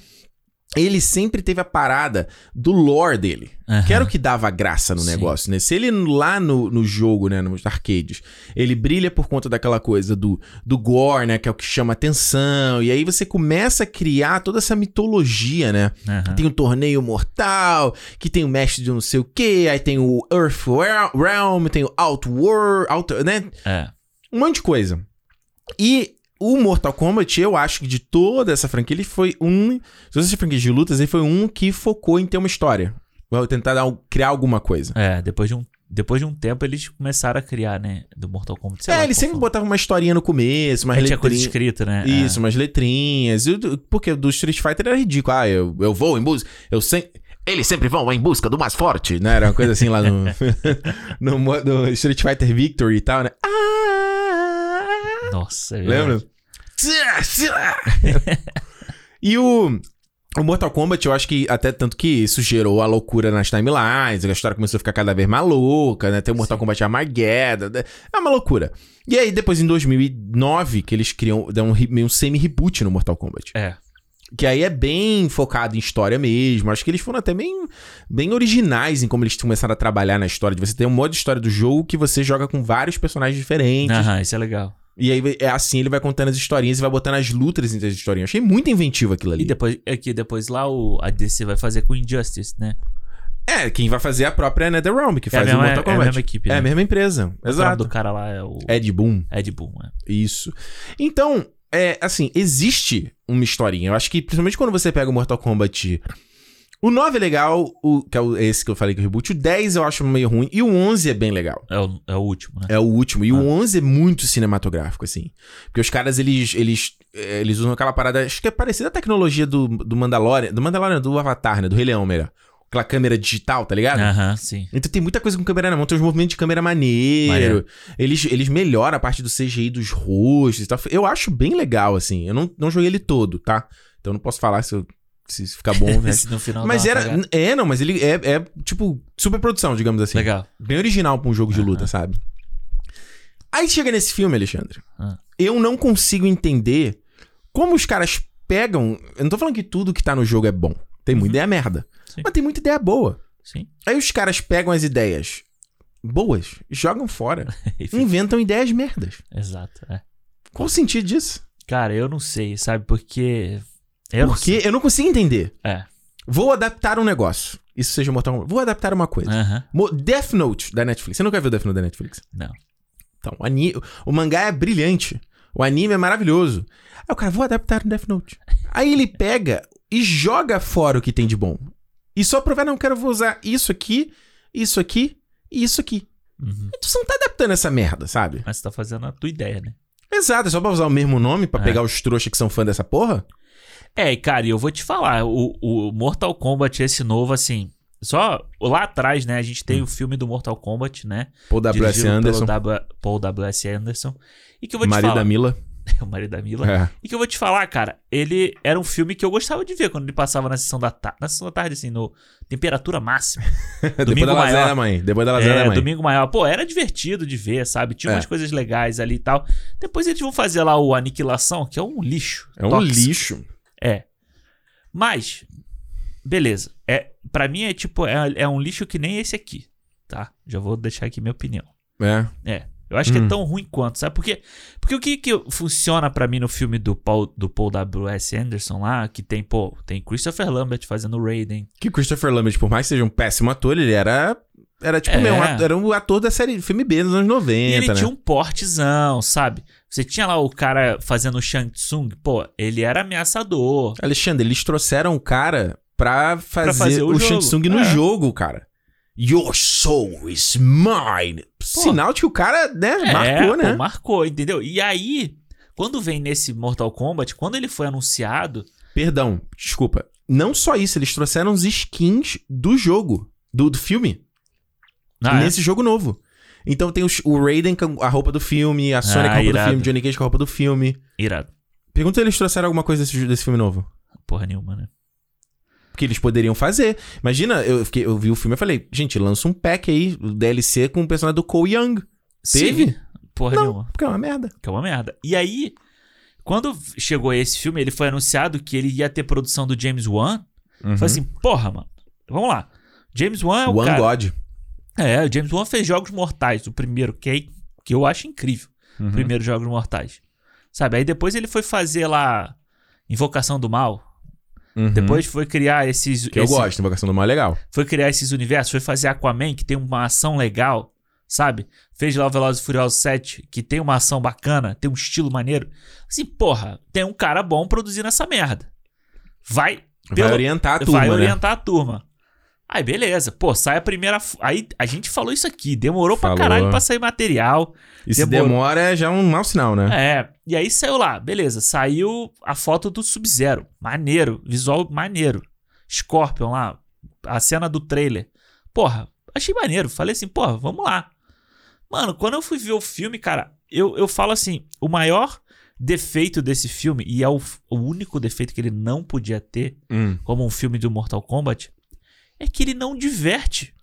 ele sempre teve a parada do lore dele. Aham. Que era o que dava graça no Sim. negócio, né? Se ele lá no, no jogo, né, nos arcades, ele brilha por conta daquela coisa do, do gore, né, que é o que chama atenção, e aí você começa a criar toda essa mitologia, né? Aham. Tem o torneio mortal, que tem o mestre de não sei o quê, aí tem o Earth Realm, tem o Outworld, Out, né? É. Um monte de coisa. E o Mortal Kombat, eu acho que de toda essa franquia, ele foi um. Todas essas franquias de lutas, ele foi um que focou em ter uma história. Tentar dar criar alguma coisa. É, depois de um. Depois de um tempo, eles começaram a criar, né? Do Mortal Kombat. Sei é, lá ele qual sempre foi. botava uma historinha no começo, umas Aí tinha coisa letrinhas. escrita, né? Isso, umas letrinhas. E Porque o do Street Fighter era ridículo. Ah, eu, eu vou em busca. Eu sempre. Eles sempre vão em busca do mais forte, né? Era uma coisa assim lá no. no, no Street Fighter Victory e tal, né? Ah! Nossa, é. Lembra? e o. O Mortal Kombat, eu acho que até tanto que isso gerou a loucura nas timelines, a história começou a ficar cada vez mais louca, né? Tem o Mortal Kombat Armageddon, né? é uma loucura. E aí, depois em 2009, que eles criam, dão um, meio um semi-reboot no Mortal Kombat. É. Que aí é bem focado em história mesmo. Acho que eles foram até bem, bem originais em como eles começaram a trabalhar na história. De você ter um modo de história do jogo que você joga com vários personagens diferentes. Aham, isso é legal. E aí é assim, ele vai contando as historinhas e vai botando as lutas entre as historinhas. Achei muito inventivo aquilo ali. E depois, aqui, depois lá o, a DC vai fazer com Injustice, né? É, quem vai fazer é a própria NetherRealm, que É faz mesma- o Mortal é a Kombat. mesma equipe, É a né? mesma empresa. O nome Exato. do cara lá é o Ed Boon. Ed Boon, né? Isso. Então, é assim, existe uma historinha. Eu acho que, principalmente quando você pega o Mortal Kombat. O 9 é legal, o, que é o- esse que eu falei que é o reboot. O 10 eu acho meio ruim. E o 11 é bem legal. É o, é o último, né? É o último. E Ah. o 11 é muito cinematográfico, assim. Porque os caras, eles, eles, eh, eles usam aquela parada, acho que é parecida à tecnologia do, do Mandalorian, do Mandalorian, do Avatar, né? Do Rei Leão, melhor. Aquela câmera digital, tá ligado? Aham, sim. Então tem muita coisa com câmera na mão, tem uns movimentos de câmera maneiro. Maneiro. Eles, eles melhoram a parte do CGI dos rostos e tal. Eu acho bem legal, assim. Eu não, não joguei ele todo, tá? Então eu não posso falar se, eu- se isso fica bom, né? Se no final mas era. É, não, mas ele é, é tipo super produção, digamos assim. Legal. Bem original pra um jogo de luta, sabe? Aí chega nesse filme, Alexandre. Ah. Eu não consigo entender como os caras pegam. Eu não tô falando que tudo que tá no jogo é bom. Tem muita ideia merda. Uhum. Sim. Mas tem muita ideia boa. Sim. Aí os caras pegam as ideias boas, jogam fora, inventam ideias merdas. Exato. é. Qual o sentido disso? Cara, eu não sei, sabe? Porque. Eu não Porque eu não consigo entender. É. Vou adaptar um negócio. Isso seja Mortal Kombat. Vou adaptar uma coisa. Death Note da Netflix. Você nunca viu Death Note da Netflix? Não. Então, o, ani- o mangá é brilhante. O anime é maravilhoso. Aí o cara, vou adaptar um Death Note. Aí ele pega e joga fora o que tem de bom. E só provar, não, quero vou usar isso aqui, isso aqui e isso aqui. Uhum. E tu não tá adaptando essa merda, sabe? Mas você tá fazendo a tua ideia, né? Exato, é só pra usar o mesmo nome pra É. pegar os trouxas que são fã dessa porra? É, e cara, e eu vou te falar, o, o Mortal Kombat, esse novo, assim, Só lá atrás, né? A gente tem o filme do Mortal Kombat, né? Paul W.S. Anderson, w, Paul W.S. Anderson. E que eu vou te marido falar. da Mila. o marido da Mila. É. E que eu vou te falar, cara, ele era um filme que eu gostava de ver quando ele passava na sessão da tarde. Na sessão da tarde, assim, no temperatura máxima. Depois da lasanha da mãe. Depois da lasanha É, da mãe. domingo maior. Pô, era divertido de ver, sabe? Tinha É. umas coisas legais ali e tal. Depois eles vão fazer lá o Aniquilação, que é um lixo. É um tóxico. lixo. É. Mas, beleza. É, pra mim é tipo, é, é um lixo que nem esse aqui, tá? Já vou deixar aqui minha opinião. É. É. Eu acho que é Hum. tão ruim quanto, sabe? Porque, porque o que, que funciona pra mim no filme do Paul, do Paul W.S. Anderson lá, que tem, pô, tem Christopher Lambert fazendo o Raiden. Que Christopher Lambert, por mais que seja um péssimo ator, ele era. Era tipo, É. meu, era um ator da série filme B nos anos 90, E ele né? tinha um portezão, sabe? Você tinha lá o cara fazendo o Shang Tsung, pô, ele era ameaçador. Alexandre, eles trouxeram o cara pra fazer, fazer o o. Shang Tsung no É. jogo, cara. Your soul is mine. Sinal de que o cara, né, marcou, é, né? Pô, marcou, entendeu? E aí, quando vem nesse Mortal Kombat, quando ele foi anunciado, Perdão, desculpa. Não só isso, eles trouxeram os skins do jogo, do, do filme, ah, é? nesse jogo novo. Então tem os- o Raiden com a roupa do filme, a Sonic com a roupa irado. do filme, Johnny Cage com a roupa do filme. irado. Pergunta se eles trouxeram alguma coisa desse, desse filme novo. Porra nenhuma, né? que eles poderiam fazer. Imagina, eu, fiquei, eu vi o filme e falei, gente, lança um pack aí, o DLC com o personagem do Cole Young. Teve? Sim. Porra Não, nenhuma. porque é uma merda. Que é uma merda. E aí, quando chegou esse filme, ele foi anunciado que ele ia ter produção do James Wan. Uhum. Foi assim, porra, mano. Vamos lá. James Wan é o One cara... God. É, o James Wan fez Jogos Mortais, o primeiro, que, é- que eu acho incrível. Uhum. Primeiro Jogos Mortais. Sabe? Aí depois ele foi fazer lá Invocação do Mal. Uhum. Depois foi criar esses. Que eu esse- gosto, Invocação do Mal é legal. Foi criar esses universos. Foi fazer Aquaman, que tem uma ação legal. Sabe? Fez lá o Velozes e Furiosos 7, que tem uma ação bacana, tem um estilo maneiro. Assim, porra, tem um cara bom produzindo essa merda. Vai. Vai orientar a turma, vai né? orientar a turma. Aí, beleza. Pô, sai a primeira. Aí a gente falou isso aqui. Demorou Falou. pra caralho pra sair material. E se Demorou. demora é já um mau sinal, né? É. E aí saiu lá, beleza. Saiu a foto do Sub-Zero. Maneiro. Visual maneiro. Scorpion lá. A cena do trailer. Porra, achei maneiro. Falei assim, porra, vamos lá. Mano, quando eu fui ver o filme, cara, eu, eu falo assim: o maior defeito desse filme, e é o, o único defeito que ele não podia ter, Hum, como um filme do Mortal Kombat, é que ele não diverte.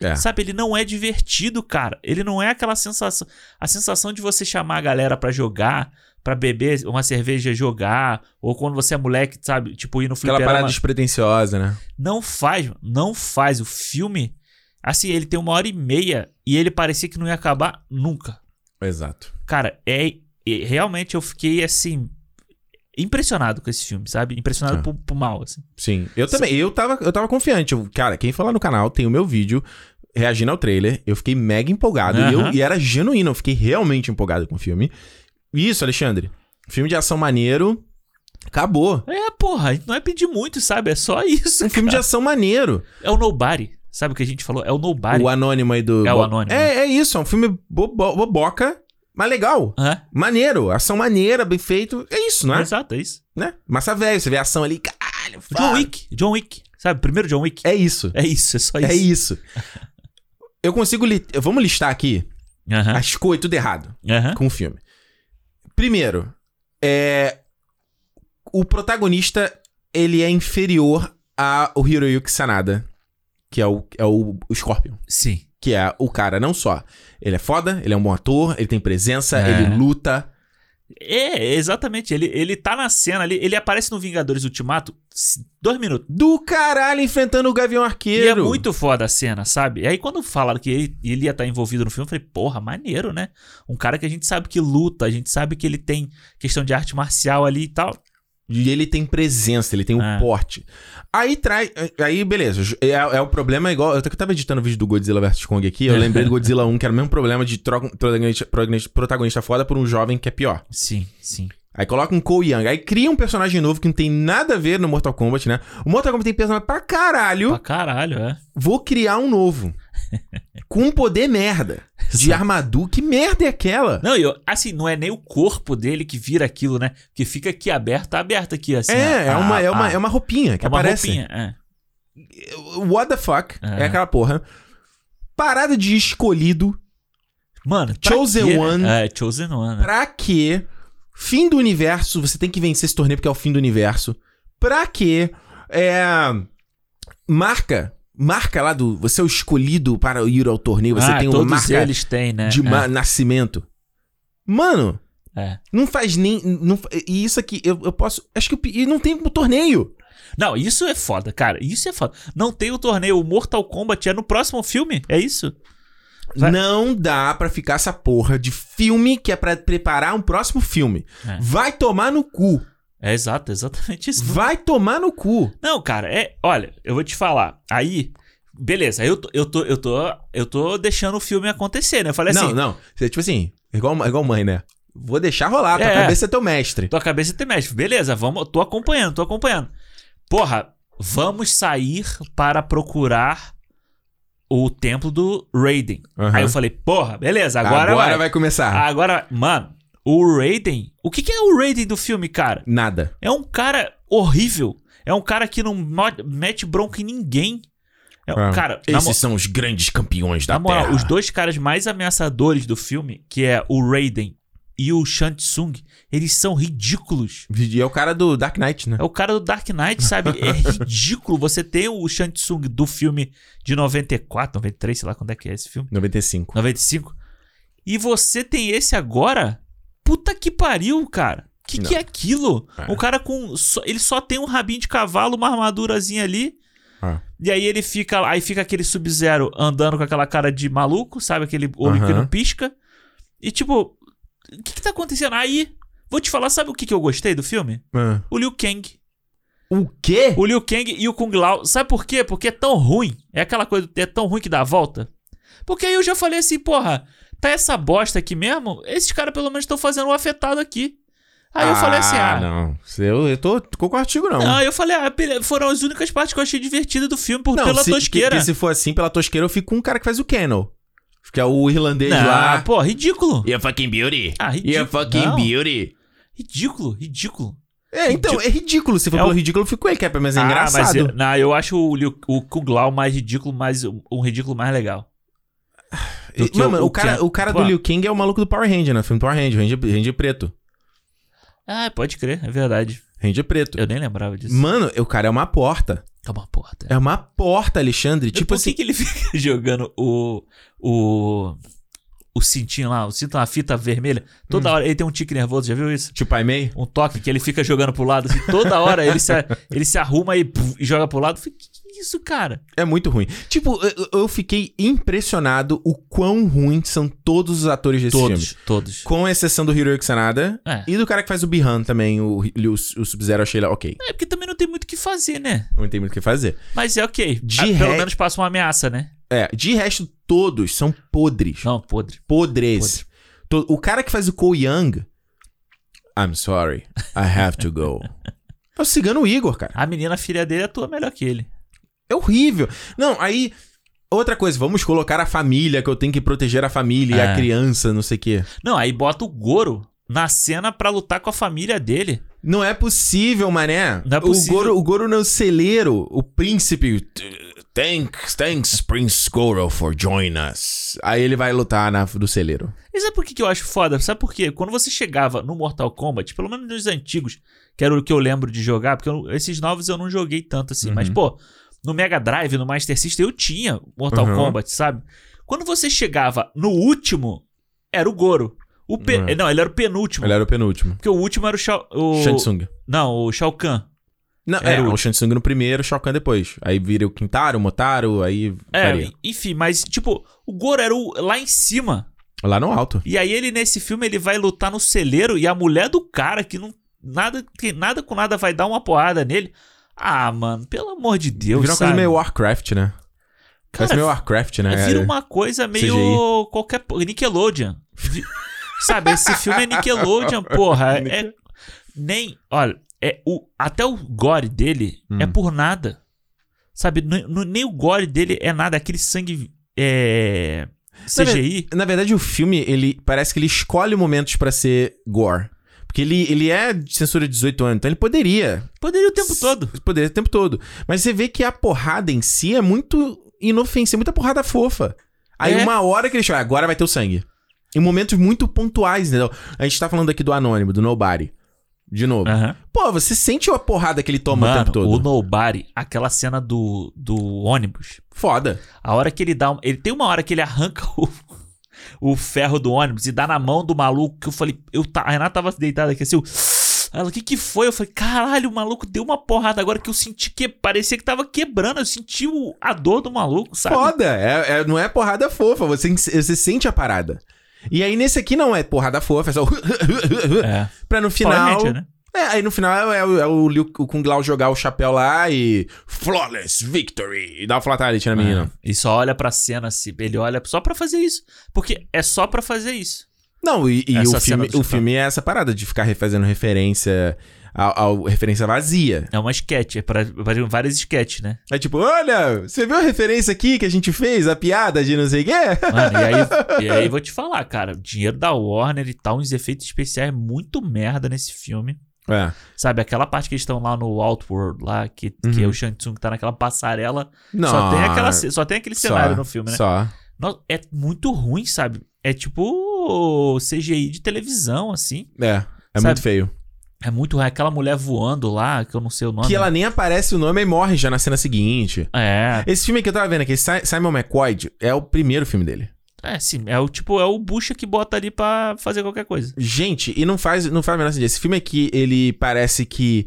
é. Sabe, ele não é divertido, cara. Ele não é aquela sensação. A sensação de você chamar a galera pra jogar, pra beber uma cerveja jogar, ou quando você é moleque, sabe, tipo ir no Aquela fliperama. parada despretensiosa, né? Não faz, mano, não faz. O filme, assim, ele tem uma hora e meia e ele parecia que não ia acabar nunca. Exato. Cara, é, é- realmente eu fiquei assim impressionado com esse filme, sabe? Impressionado pro, pro mal, assim. Sim. Eu também, eu tava, eu tava confiante. Eu- cara, quem for lá no canal tem o meu vídeo reagindo ao trailer. Eu fiquei mega empolgado. E, eu, e era genuíno, eu fiquei realmente empolgado com o filme. Isso, Alexandre. Filme de ação maneiro. Acabou. É, porra, não é pedir muito, sabe? É só isso. Um filme de cara. ação maneiro. É o Nobody. Sabe o que a gente falou? É o Nobody. O Anônimo aí do. É o Anônimo. É, é isso. É um filme bobo- boboca, mas legal. Hã? Maneiro. Ação maneira, bem feito. É isso, não é? Exato, é isso. né? Massa velho. Você vê a ação ali. Caralho, John foda. Wick. John Wick. Sabe? Primeiro John Wick. É isso. É isso, é só isso. É isso. Eu consigo. Li... Vamos listar aqui Aham. as coisas tudo errado Aham. com o filme. Primeiro, é. O protagonista, ele é inferior ao Hiroyuki Sanada, que é o, é o, o Scorpion. Sim. Que é o cara, não só. Ele é foda, ele é um bom ator, ele tem presença, É. ele luta. É, exatamente. Ele, ele tá na cena ali. Ele aparece no Vingadores Ultimato dois minutos. Do caralho enfrentando o Gavião Arqueiro. E é muito foda a cena, sabe? E aí quando falaram que ele, ele ia estar envolvido no filme, eu falei, porra, maneiro, né? Um cara que a gente sabe que luta, a gente sabe que ele tem questão de arte marcial ali e tal. E ele tem presença, ele tem o É. porte. Aí traz. Aí, beleza. É, é o problema igual. Eu tava editando o vídeo do Godzilla vs Kong aqui. Eu lembrei do Godzilla 1, que era o mesmo problema de troca protagonista, protagonista, protagonista foda por um jovem que é pior. Sim, sim. Aí coloca um Cole Young. Aí cria um personagem novo que não tem nada a ver no Mortal Kombat, né? O Mortal Kombat tem personagem pra caralho. Pra caralho, é. Vou criar um novo. Com um poder merda. De armadura. Que merda é aquela? Não, eu, assim, não é nem o corpo dele que vira aquilo, né? Que fica aqui aberto, tá aberto aqui, assim. é, a- é, uma, a- é, uma, a- é uma roupinha que é uma aparece. roupinha, é. What the fuck? É. É aquela porra. Parada de escolhido. Mano, Chosen quê? One. É, Chosen One. né? Pra quê? Fim do universo. Você tem que vencer esse torneio porque é o fim do universo. Pra quê? É. Marca. Marca lá do. Você é o escolhido para ir ao torneio. Você ah, tem uma todos marca eles têm, né? de É, nascimento. Mano, é. não faz nem. Não, e isso aqui, eu, eu posso. Acho que eu, e não tem um torneio. Não, isso é foda, cara. Isso é foda. Não tem o torneio o Mortal Kombat é no próximo filme? É isso? Vai- Não dá pra ficar essa porra de filme que é pra preparar um próximo filme. É. Vai tomar no cu. É exato, exatamente isso. Vai tomar no cu. Não, cara, é. Olha, eu vou te falar. Aí, beleza, aí eu tô, eu tô, eu tô, eu tô deixando o filme acontecer, né? Eu falei não, assim. não. Você, tipo assim, igual, igual mãe, né? Vou deixar rolar, tua É. cabeça é teu mestre. Tua cabeça tem mestre. Beleza, vamos, tô acompanhando, tô acompanhando. Porra, vamos sair para procurar o templo do Raiden. Aham. Aí eu falei, porra, beleza, agora, vai. vai começar. Agora, mano, o Raiden. O que, que é o Raiden do filme, cara? Nada. É um cara horrível. É um cara que não mete bronca em ninguém. É um Ah, cara, Esses são os grandes campeões da na moral, Terra. os dois caras mais ameaçadores do filme, que é o Raiden e o Shang Tsung, eles são ridículos. E é o cara do Dark Knight, né? É o cara do Dark Knight, sabe? É ridículo. Você tem o Shang Tsung do filme de 94, 93, sei lá quando é que é esse filme. 95. 95. E você tem esse agora? Puta que pariu, cara. Que que Não. é aquilo? É. Um cara com. só- ele só tem um rabinho de cavalo, uma armadurazinha ali. Ah. E aí ele fica. Aí fica aquele Sub-Zero andando com aquela cara de maluco, sabe? Aquele olho que Aham. não pisca. E tipo, o que, que tá acontecendo? Aí, vou te falar, sabe o que, que eu gostei do filme? Ah. O Liu Kang. O quê? O Liu Kang e o Kung Lao. Sabe por quê? Porque é tão ruim. É aquela coisa, é tão ruim que dá a volta. Porque aí eu já falei assim, porra, tá essa bosta aqui mesmo? Esses caras pelo menos estão fazendo um afetado aqui. Aí eu falei assim, ah. não. Eu, eu tô concordo contigo, não. Não, eu falei, ah, foram as únicas partes que eu achei divertidas do filme por, pela se, tosqueira. que- que se for assim, pela tosqueira, eu fico com um cara que faz o Kennel. Que é o irlandês Não, lá. pô, ridículo. You're fucking beauty. Ah, ridículo. You're fucking Não. beauty. Ridículo, ridículo. É, então, é ridículo. Se for É pelo o- ridículo, eu fico com ele, que é, mas é Ah, engraçado. Mas eu, não, eu acho o, o Kung Lao mais ridículo, mais um ridículo mais legal. Do que mano, o o, cara, Ken- o cara do Liu Kang é o maluco do Power Ranger, né? Filme Power Ranger, Ranger, Ranger preto. Ah, pode crer, é verdade. Ranger preto. Eu nem lembrava disso. Mano, o cara é uma porta. É uma porta. É uma porta, Alexandre. Tipo Tipo Por assim. que, que ele fica jogando o. o. o cintinho lá, o cinto, uma fita vermelha? Toda Hum. hora ele tem um tique nervoso, já viu isso? Tipo Pai Mei? Um toque que ele fica jogando pro lado, assim, toda hora ele se, ele se arruma e, puf, e joga pro lado. Eu é isso, cara? É muito ruim. Tipo, eu, eu fiquei impressionado o quão ruins são todos os atores desse filme. Todos, todos. Com exceção do Hiroyuki Sanada É. e do cara que faz o Bihan também, o, o, o Sub-Zero, achei ele ok. É porque também não tem muito o que fazer, né? Não tem muito o que fazer. Mas é ok. De Ah, Pelo re- menos passa uma ameaça, né? É, de resto, todos são podres. Não, podre. Podres. O cara que faz o Cole Young. I'm sorry, I have to go. É o cigano Igor, cara. A menina, filha dele, atua melhor que ele. É horrível. Não, aí. Outra coisa, vamos colocar a família, que eu tenho que proteger a família e É. a criança, não sei o quê. Não, aí bota o Goro na cena pra lutar com a família dele. Não é possível, mané. Não é possível. O Goro, o Goro não celeiro, o príncipe. "T- Thanks, thanks, Prince Goro, for joining us. Aí ele vai lutar na, do celeiro. E sabe por que, que eu acho foda? Sabe por quê? Quando você chegava no Mortal Kombat, pelo menos nos antigos, que era o que eu lembro de jogar, porque eu- esses novos eu não joguei tanto assim, mas Uhum. pô, no Mega Drive, no Master System, eu tinha Mortal Uhum. Kombat, sabe? Quando você chegava no último, era o Goro. O pe- Uhum. Não, ele era o penúltimo. Ele era o penúltimo. Porque o último era o Shao. O... Shang Tsung. Não, o Shao Kahn. Não, Era é, o- o Shang Tsung no primeiro, o Shao Kahn depois. Aí vira o Quintaro, o Motaro, aí É, varia. enfim, mas tipo, o Goro era o, lá em cima. Lá no alto. E aí ele nesse filme ele vai lutar no celeiro e a mulher do cara que não nada que nada com nada vai dar uma porrada nele. Ah, mano, pelo amor de Deus, vira uma sabe? coisa meio Warcraft, né? Parece Cara, meio Warcraft, né? Vira É. uma coisa meio CGI. qualquer Nickelodeon. Sabe, esse filme é Nickelodeon, porra, é nem, olha, é o até o gore dele Hum. é por nada. Sabe, n- n- nem o gore dele é nada, aquele sangue é Na ve- CGI. Na verdade, o filme, ele parece que ele escolhe momentos pra ser gore. Porque ele, ele é de censura de 18 anos, então ele poderia. Poderia o tempo todo. Poderia o tempo todo. Mas você vê que a porrada em si é muito inofensiva, muita porrada fofa. Aí É. uma hora que ele chega, agora vai ter o sangue. Em momentos muito pontuais, entendeu? A gente tá falando aqui do Anônimo, do Nobody. De novo. Aham. Pô, você sente a porrada que ele toma o Mano, tempo todo. o Nobody, aquela cena do, do ônibus, Foda. a hora que ele dá. Ele tem uma hora que ele arranca o, o ferro do ônibus e dá na mão do maluco que eu falei. Eu, ta- a Renata tava deitada aqui assim. Eu, ela, o que que foi? Eu falei, caralho, o maluco deu uma porrada agora que eu senti que parecia que tava quebrando. Eu senti o- a dor do maluco, sabe? Foda. É, é- não é porrada fofa, você, você sente a parada. E aí nesse aqui não é porrada fofa, é só. É. pra no final. Né? É, aí no final é, o- é o, Liu- o Kung Lao jogar o chapéu lá e. Flawless victory! E dá uma fatality na menina. É. E só olha pra cena assim. Ele olha só pra fazer isso. Porque é só pra fazer isso. Não, e, e o, filme, o filme é essa parada de ficar fazendo referência ao, ao- referência vazia. É uma sketch, é pra, pra várias sketches, né? É tipo, olha, você viu a referência aqui que a gente fez? A piada de não sei o quê? Mano, e aí, e aí vou te falar, cara. O dinheiro da Warner e tal, uns efeitos especiais muito merda nesse filme. É. Sabe, aquela parte que eles estão lá no Outworld, lá, que, que Uhum. é o Shang Tsung que tá naquela passarela. Não. Só tem, aquela, só tem aquele só, cenário no filme, né? Só. É muito ruim, sabe? É tipo CGI de televisão, assim. É. É Sabe? muito feio. É muito ruim. Aquela mulher voando lá, que eu não sei o nome. Que ela nem aparece o nome e morre já na cena seguinte. É, Esse filme que eu tava vendo aqui, Si- Simon McCoy, é o primeiro filme dele. É sim. É o tipo, é o bucha que bota ali pra fazer qualquer coisa. Gente, e não faz, não faz o menor sentido. Esse filme aqui, ele parece que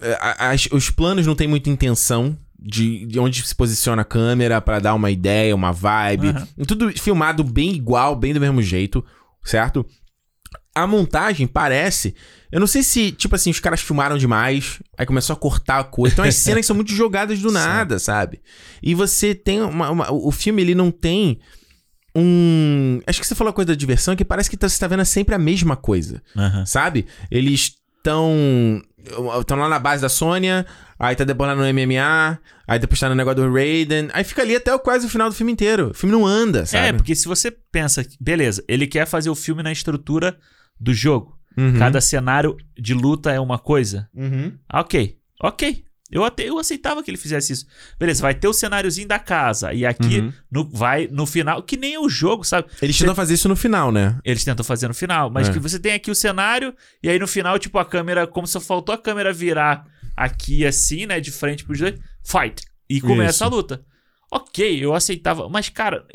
é, a- as- os planos não tem muita intenção de, de onde se posiciona a câmera pra dar uma ideia, uma vibe. Aham. Tudo filmado bem igual, bem do mesmo jeito, certo? A montagem parece. Eu não sei se, tipo assim, os caras filmaram demais, aí começou a cortar a coisa. Então as cenas são muito jogadas do Sim. nada, sabe? E você tem uma, uma- O filme, ele não tem um. Acho que você falou a coisa da diversão, que parece que tá- você tá vendo sempre a mesma coisa, Aham. sabe? Eles estão. Estão lá na base da Sônia, aí tá lá no MMA, aí depois tá no negócio do Raiden, aí fica ali até quase o final do filme inteiro. O filme não anda, sabe? É, porque se você pensa, beleza, ele quer fazer o filme na estrutura do jogo. Uhum. Cada cenário de luta é uma coisa. Uhum. Ah, Ok, ok. Eu, até, eu aceitava que ele fizesse isso. Beleza, vai ter o cenáriozinho da casa. E aqui Uhum. no, vai no final, que nem o jogo, sabe? Eles tentam fazer isso no final, né? Eles tentam fazer no final, mas É. que você tem aqui o cenário, e aí no final, tipo, a câmera, como se faltou a câmera virar aqui assim, né, de frente pros dois, fight. E começa Isso. a luta. Ok, eu aceitava, mas cara,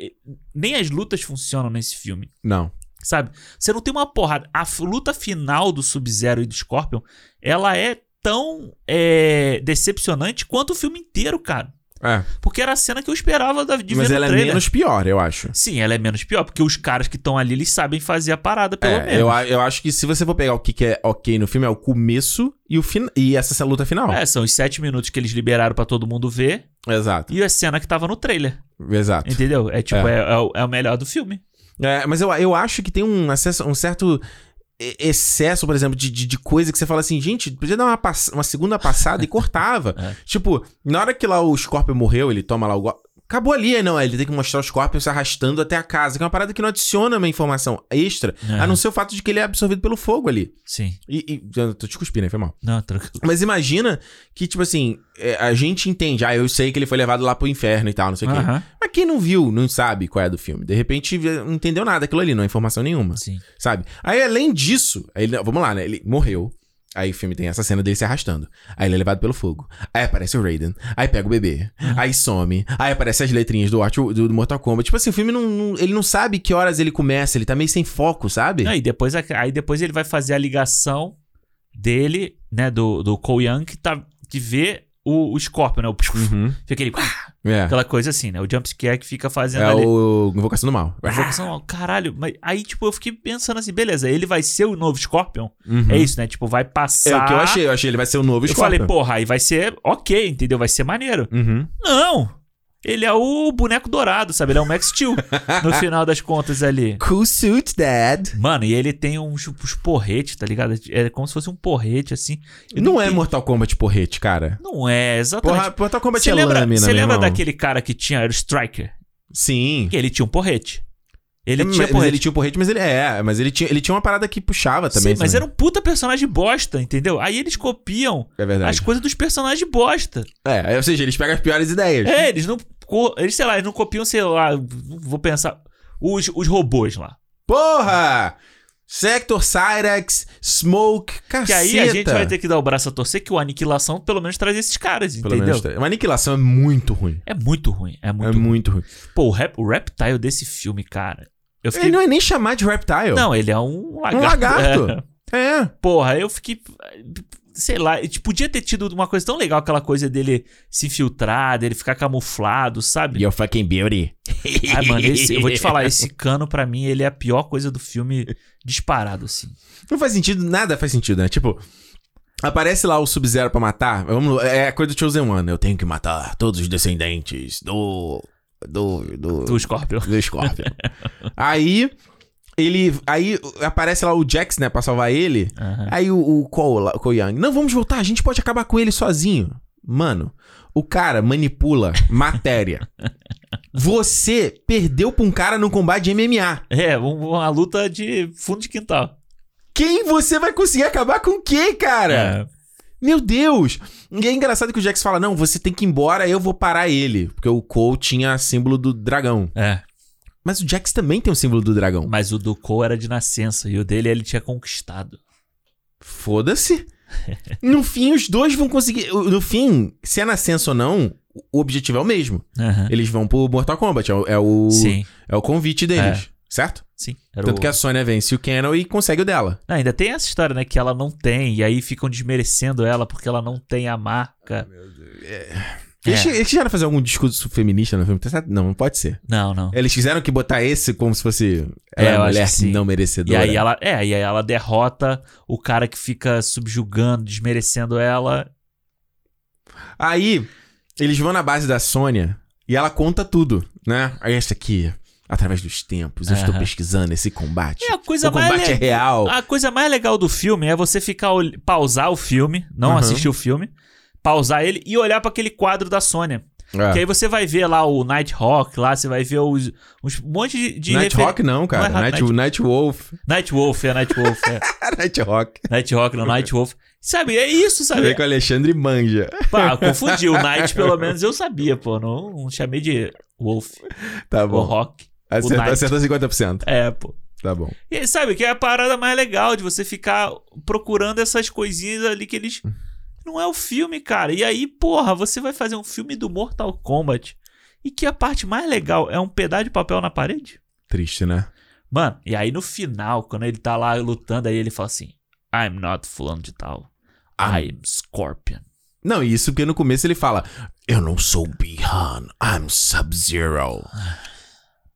nem as lutas funcionam nesse filme. Não. Sabe? Você não tem uma porrada. A luta final do Sub-Zero e do Scorpion, ela é tão é, decepcionante quanto o filme inteiro, cara. É. Porque era a cena que eu esperava da, de Mas ver ela é menos pior, eu acho. Sim, ela é menos pior, porque os caras que estão ali, eles sabem fazer a parada, pelo É, menos. eu, eu acho que se você for pegar o que, que é ok no filme, é o começo e, o fin e essa luta final. É, são os sete minutos que eles liberaram pra todo mundo ver Exato. e a cena que tava no trailer. Exato. Entendeu? É tipo, É. é, é o, é melhor do filme. É, mas eu, eu acho que tem um, acesso, um certo excesso, por exemplo, de, de, de coisa que você fala assim, gente, podia dar uma, uma segunda passada e cortava. É. Tipo, na hora que lá o Scorpion morreu, ele toma lá o... Acabou ali, aí não, ele tem que mostrar o Scorpion se arrastando até a casa, que é uma parada que não adiciona uma informação extra, É. a não ser o fato de que ele é absorvido pelo fogo ali. Sim. E, e eu tô te cuspindo, aí, foi mal. Não, tranquilo. Mas imagina que, tipo assim, é, a gente entende, ah, eu sei que ele foi levado lá pro inferno e tal, não sei o quê. Mas quem não viu, não sabe qual é do filme. De repente, não entendeu nada daquilo ali, não é informação nenhuma, Sim. sabe? Aí, além disso, ele- vamos lá, né? Ele morreu. Aí o filme tem essa cena dele se arrastando. Aí ele é levado pelo fogo. Aí aparece o Raiden. Aí pega o bebê. Aí some. Aí aparece as letrinhas do, do, Mortal Kombat. Tipo assim, o filme não, não- Ele não sabe que horas ele começa. Ele tá meio sem foco, sabe? Aí depois, a- aí depois ele vai fazer a ligação dele, né, do, do Cole Young, que, tá, que vê o, o Scorpion, né? O, Uhum. Fica aquele... "Ah", É. Aquela coisa assim, né? O jumpscare que fica fazendo É ali. o Invocação do Mal. Eu falei assim, "Não, caralho, mas aí, tipo, eu fiquei pensando assim, beleza, ele vai ser o novo Scorpion? Uhum. É isso, né? Tipo, vai passar. É o que eu achei. Eu achei ele vai ser o novo Eu Scorpion. falei, porra, aí vai ser ok, entendeu? Vai ser maneiro. Uhum. Não! Ele é o boneco dourado, sabe? Ele é o Max Steel, no final das contas ali. Cool suit, dad. Mano, e ele tem uns, uns porretes, tá ligado? É como se fosse um porrete, assim. Eu Não é entendi. Mortal Kombat porrete, cara. Não é, exatamente. Porra, Mortal Kombat Você é lembra, lâmina, você lembra irmão. daquele cara que tinha, era o Striker? Sim. Que ele tinha um porrete. Ele tinha mas porrete. ele tinha o porrete, mas ele é, mas ele tinha, ele tinha uma parada que puxava também. Sim, mas sabe? era um puta personagem bosta, entendeu? Aí eles copiam É as coisas dos personagens bosta. É, ou seja, eles pegam as piores ideias. É, eles não. Eles, sei lá, eles não copiam, sei lá, vou pensar. Os, os robôs lá. Porra! Sector, Cyrax, Smoke, caceta. Que aí a gente vai ter que dar o braço a torcer que o Aniquilação pelo menos traz esses caras, Pelo entendeu? menos, uma aniquilação é muito ruim. É muito ruim, é muito é ruim. muito ruim. Pô, o, rap, o Reptile desse filme, cara. Eu fiquei. Ele não é nem chamar de Reptile. Não, ele é um lagarto. Um lagarto. É. É. Porra, eu fiquei. Sei lá, ele podia ter tido uma coisa tão legal, aquela coisa dele se infiltrar, dele ficar camuflado, sabe? Your fucking beauty. Ai, mano, esse- eu vou te falar, esse cano pra mim, ele é a pior coisa do filme disparado, assim. Não faz sentido, nada faz sentido, né? Tipo, aparece lá o Sub-Zero pra matar. Vamos, é a coisa do Chosen One. Eu tenho que matar todos os descendentes do. Do. Do. Do Scorpion. do Scorpion. aí. Ele. Aí aparece lá o Jax, né, pra salvar ele. Aham. Aí o, o Cole, o Cole Young. Não, vamos voltar, a gente pode acabar com ele sozinho. Mano, o cara manipula matéria. Você perdeu pra um cara no combate de MMA. É, um- uma luta de fundo de quintal. Quem você vai conseguir acabar com o quê, cara? É. Meu Deus! E é engraçado que o Jax fala: Não, você tem que ir embora, eu vou parar ele. Porque o Cole tinha símbolo do dragão. É, Mas o Jax também tem o símbolo do dragão. mas o do Cole era de nascença e o dele ele tinha conquistado. Foda-se. No fim, os dois vão conseguir. No fim, se é nascença ou não, o objetivo é o mesmo. Aham. Eles vão pro Mortal Kombat. É o, é o, Sim, é o convite deles. Certo? sim. Era Tanto o... que a Sônia vence o Canon e consegue o dela. Ainda tem essa história, né? Que ela não tem, e aí ficam desmerecendo ela porque ela não tem a marca. Eles, É. eles quiseram fazer algum discurso feminista no filme? Tá certo? Não, não pode ser. Não, não. Eles quiseram que botar esse como se fosse ela É, é mulher não E merecedora. aí ela, é, e aí ela derrota o cara que fica subjugando, desmerecendo ela. Aí, eles vão na base da Sônia e ela conta tudo, né? Aí essa aqui, através dos tempos, eu estou Aham. pesquisando esse combate. É a coisa o combate mais é le- real. A coisa mais legal do filme é você ficar ol- pausar o filme, não Uhum. assistir o filme, pausar ele e olhar pra aquele quadro da Sônia. É. Que aí você vai ver lá o Nighthawk, lá você vai ver os, uns- um monte de, de Nighthawk refer- não, cara. Não é Night, Night- Nightwolf. Nightwolf, é Nightwolf, é. Nighthawk. Nighthawk, não, Nightwolf. Sabe, é isso, sabe? que o Alexandre manja. Pá, confundi. O Night, pelo menos, eu sabia, pô. Não, não chamei de Wolf Tá ou bom. Rock. Acertou 50%. É, pô. Tá bom. E sabe, que é a parada mais legal de você ficar procurando essas coisinhas ali que eles. Não é o filme, cara. E aí, porra, você vai fazer um filme do Mortal Kombat. E que a parte mais legal é um pedaço de papel na parede? Triste, né? Mano, e aí no final, quando ele tá lá lutando, aí ele fala assim: I'm not fulano de tal. I'm Scorpion. Não, isso porque no começo ele fala: Eu não sou Bihan, I'm Sub-Zero.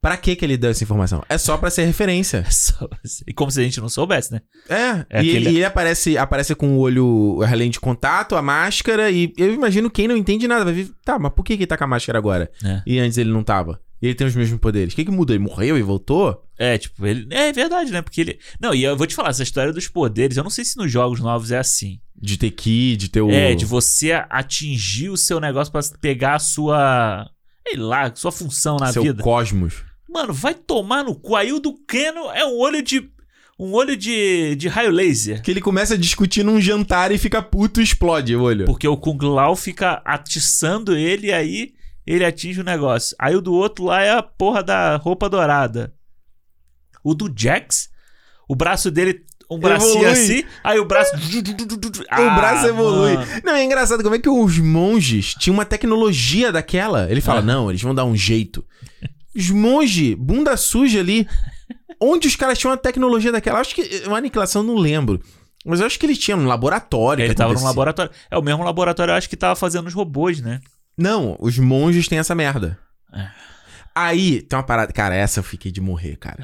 Pra que que ele deu essa informação? É só pra ser referência. É só- E como se a gente não soubesse, né? É, É e, aquele- e ele aparece, aparece com o olho, a lente de contato, a máscara, e eu imagino quem não entende nada vai vir, tá, mas por que que ele tá com a máscara agora? É. E antes ele não tava? E ele tem os mesmos poderes. O que que mudou? Ele morreu e voltou? É, tipo, ele. É verdade, né? Porque ele. Não, e eu vou te falar, essa história dos poderes, eu não sei se nos jogos novos é assim. De ter ki, de ter o... É, de você atingir o seu negócio pra pegar a sua. Sei lá, sua função na seu vida. cosmos. Mano, vai tomar no cu. Aí o do Keno é um olho de. Um olho de, de raio laser. Que ele começa a discutir num jantar e fica puto e explode o olho. Porque o Kung Lao fica atiçando ele e aí ele atinge o negócio. Aí o do outro lá é a porra da roupa dourada. O do Jax, o braço dele, um bracinho Evolui. assim, aí o braço. o braço evolui. mano. Não, é engraçado como é que os monges tinham uma tecnologia daquela. Ele fala, Ah. não, eles vão dar um jeito. Os monges, bunda suja ali. Onde os caras tinham uma tecnologia daquela? Acho que. Uma aniquilação, eu não lembro. Mas eu acho que eles tinham um laboratório. Ele tava num laboratório. É o mesmo laboratório, eu acho que tava fazendo os robôs, né? Não, os monges têm essa merda. É. Aí, tem uma parada. Cara, essa eu fiquei de morrer, cara.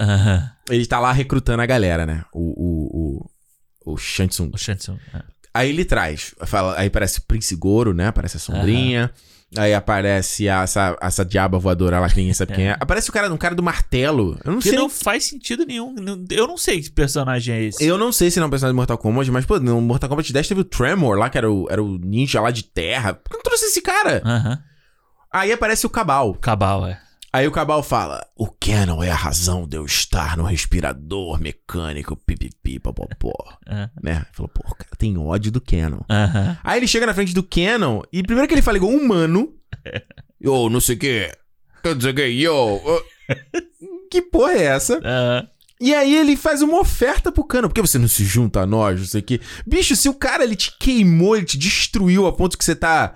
Ele tá lá recrutando a galera, né? O. O. O, o Shansung. O Shanson. é. Aí ele traz. Fala, aí aparece o Prince Goro, né? Aparece a sombrinha. Aí aparece a- essa, essa diaba voadora lá que ninguém sabe quem é. Aparece o cara, um cara do martelo. Eu não Que sei. não faz sentido nenhum. Eu não sei que personagem é esse. Eu não sei se não é um personagem do Mortal Kombat, mas, pô, no Mortal Kombat 10 teve o Tremor lá, que era o, era o ninja lá de terra. Por que não trouxe esse cara? Aham. Aí aparece o Cabal. Cabal, é. Aí o Cabal fala: o Canon é a razão de eu estar no respirador mecânico, pipipi, popopó. É. Né? Falou, pô, cara tem ódio do Canon. Aí ele chega na frente do Canon e primeiro que ele fala igual um humano. Yo, não sei o que. Não sei o que, yo. que porra é essa? Aham. E aí ele faz uma oferta pro Canon. Por que você não se junta a nós? Não sei o que. Bicho, se o cara ele te queimou, ele te destruiu a ponto que você tá.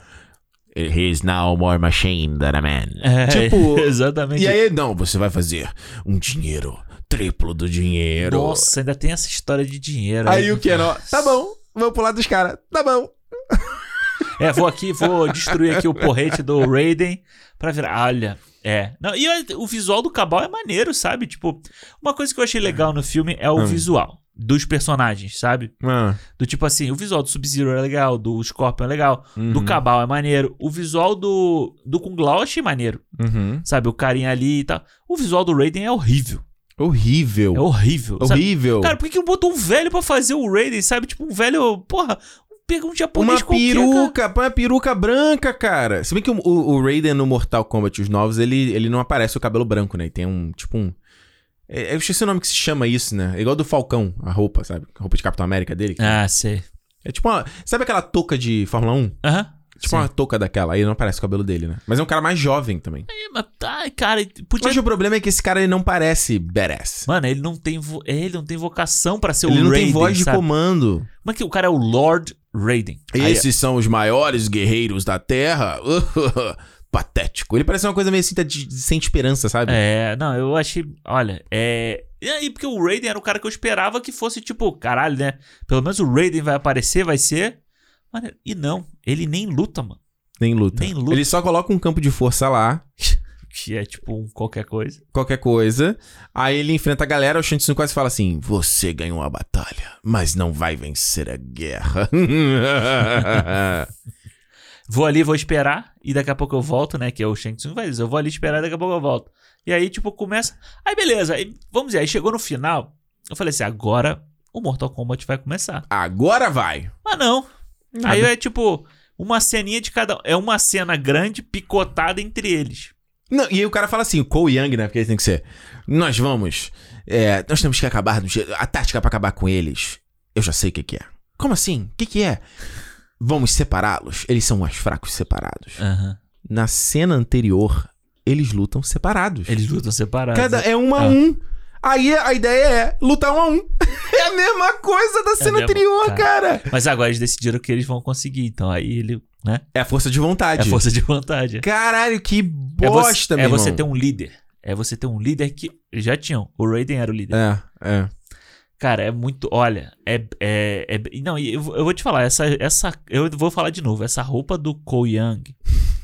He's now more machine than a man. É, Tipo, exatamente. E aí, não, você vai fazer um dinheiro triplo do dinheiro. Nossa, ainda tem essa história de dinheiro. Aí o Canon, tá bom, vou pro lado dos caras, tá bom. É, vou aqui, vou destruir aqui o porrete do Raiden pra virar. Olha, é. Não, e o visual do Cabal é maneiro, sabe? Tipo, uma coisa que eu achei legal no filme é o Hum. visual dos personagens, sabe? Ah, Do tipo assim, o visual do Sub-Zero é legal, do Scorpion é legal, do uhum, Cabal é maneiro, o visual do, do Kung Lao eu achei maneiro, uhum. sabe? O carinha ali e tal. O visual do Raiden é horrível. Horrível. É horrível. sabe? Horrível. Cara, por que que botou um velho pra fazer o Raiden, sabe? Tipo, um velho, porra, pega um uma japonês qualquer, cara. peruca, põe uma peruca branca, cara. Se bem que o, o, o Raiden no Mortal Kombat, os novos, ele, ele não aparece o cabelo branco, né? E tem um, tipo um... é- Eu esqueci o nome que se chama isso, né? É igual do Falcão, a roupa, sabe? A roupa de Capitão América dele. Ah, sei. É tipo uma... Sabe aquela touca de Fórmula 1? Aham. Tipo sim. uma touca daquela. Aí não aparece o cabelo dele, né? Mas é um cara mais jovem também. É, mas, ai, cara, podia. Mas o problema é que esse cara ele não parece badass. Mano, ele não tem vo... ele não tem vocação pra ser Ele o não Raiden, tem voz de sabe? comando. Como é que o cara é o Lord Raiden? Aí- Esses são os maiores guerreiros da Terra. Patético. Ele parece uma coisa meio assim, tá de, de- sem esperança, sabe? É, não, eu achei. Olha, é. E aí, porque o Raiden era o cara que eu esperava que fosse tipo, caralho, né? Pelo menos o Raiden vai aparecer, vai ser. Mano, e não, ele nem luta, mano. Nem luta. Nem luta. Ele só coloca um campo de força lá, Que é tipo um qualquer coisa. qualquer coisa. Aí ele enfrenta a galera, o Shantzun quase fala assim: Você ganhou a batalha, mas não vai vencer a guerra. Vou ali, vou esperar, e daqui a pouco eu volto, né? Que é o Shang Tsung vai dizer, eu vou ali esperar, e daqui a pouco eu volto. E aí, tipo, começa. Aí, beleza, aí, vamos dizer, aí chegou no final. Eu falei assim, agora o Mortal Kombat vai começar. Agora vai. Mas não. Nada. Aí é tipo, uma ceninha de cada um. É uma cena grande picotada entre eles. Não, e aí o cara fala assim, o Cole Young, né? Porque ele tem que ser. Nós vamos. é, nós temos que acabar. do jeito- A tática pra acabar com eles. Eu já sei o que, que é. Como assim? O que, que é? Vamos separá-los. Eles são mais fracos separados. Aham. Na cena anterior, eles lutam separados. Eles lutam separados. Cada é um a Ah. um. Aí a ideia é lutar um a um. É a mesma coisa da cena mesmo, anterior, cara. Mas agora eles decidiram que eles vão conseguir. Então aí ele, né? É a força de vontade. É força de vontade. Caralho, que É bosta, você, meu é você irmão. ter um líder. É você ter um líder que já tinham. O Raiden era o líder. É, é. Cara, é muito. Olha, é. é, é- não, eu, vou- eu vou te falar, essa, essa. Eu vou falar de novo. Essa roupa do Cole Young.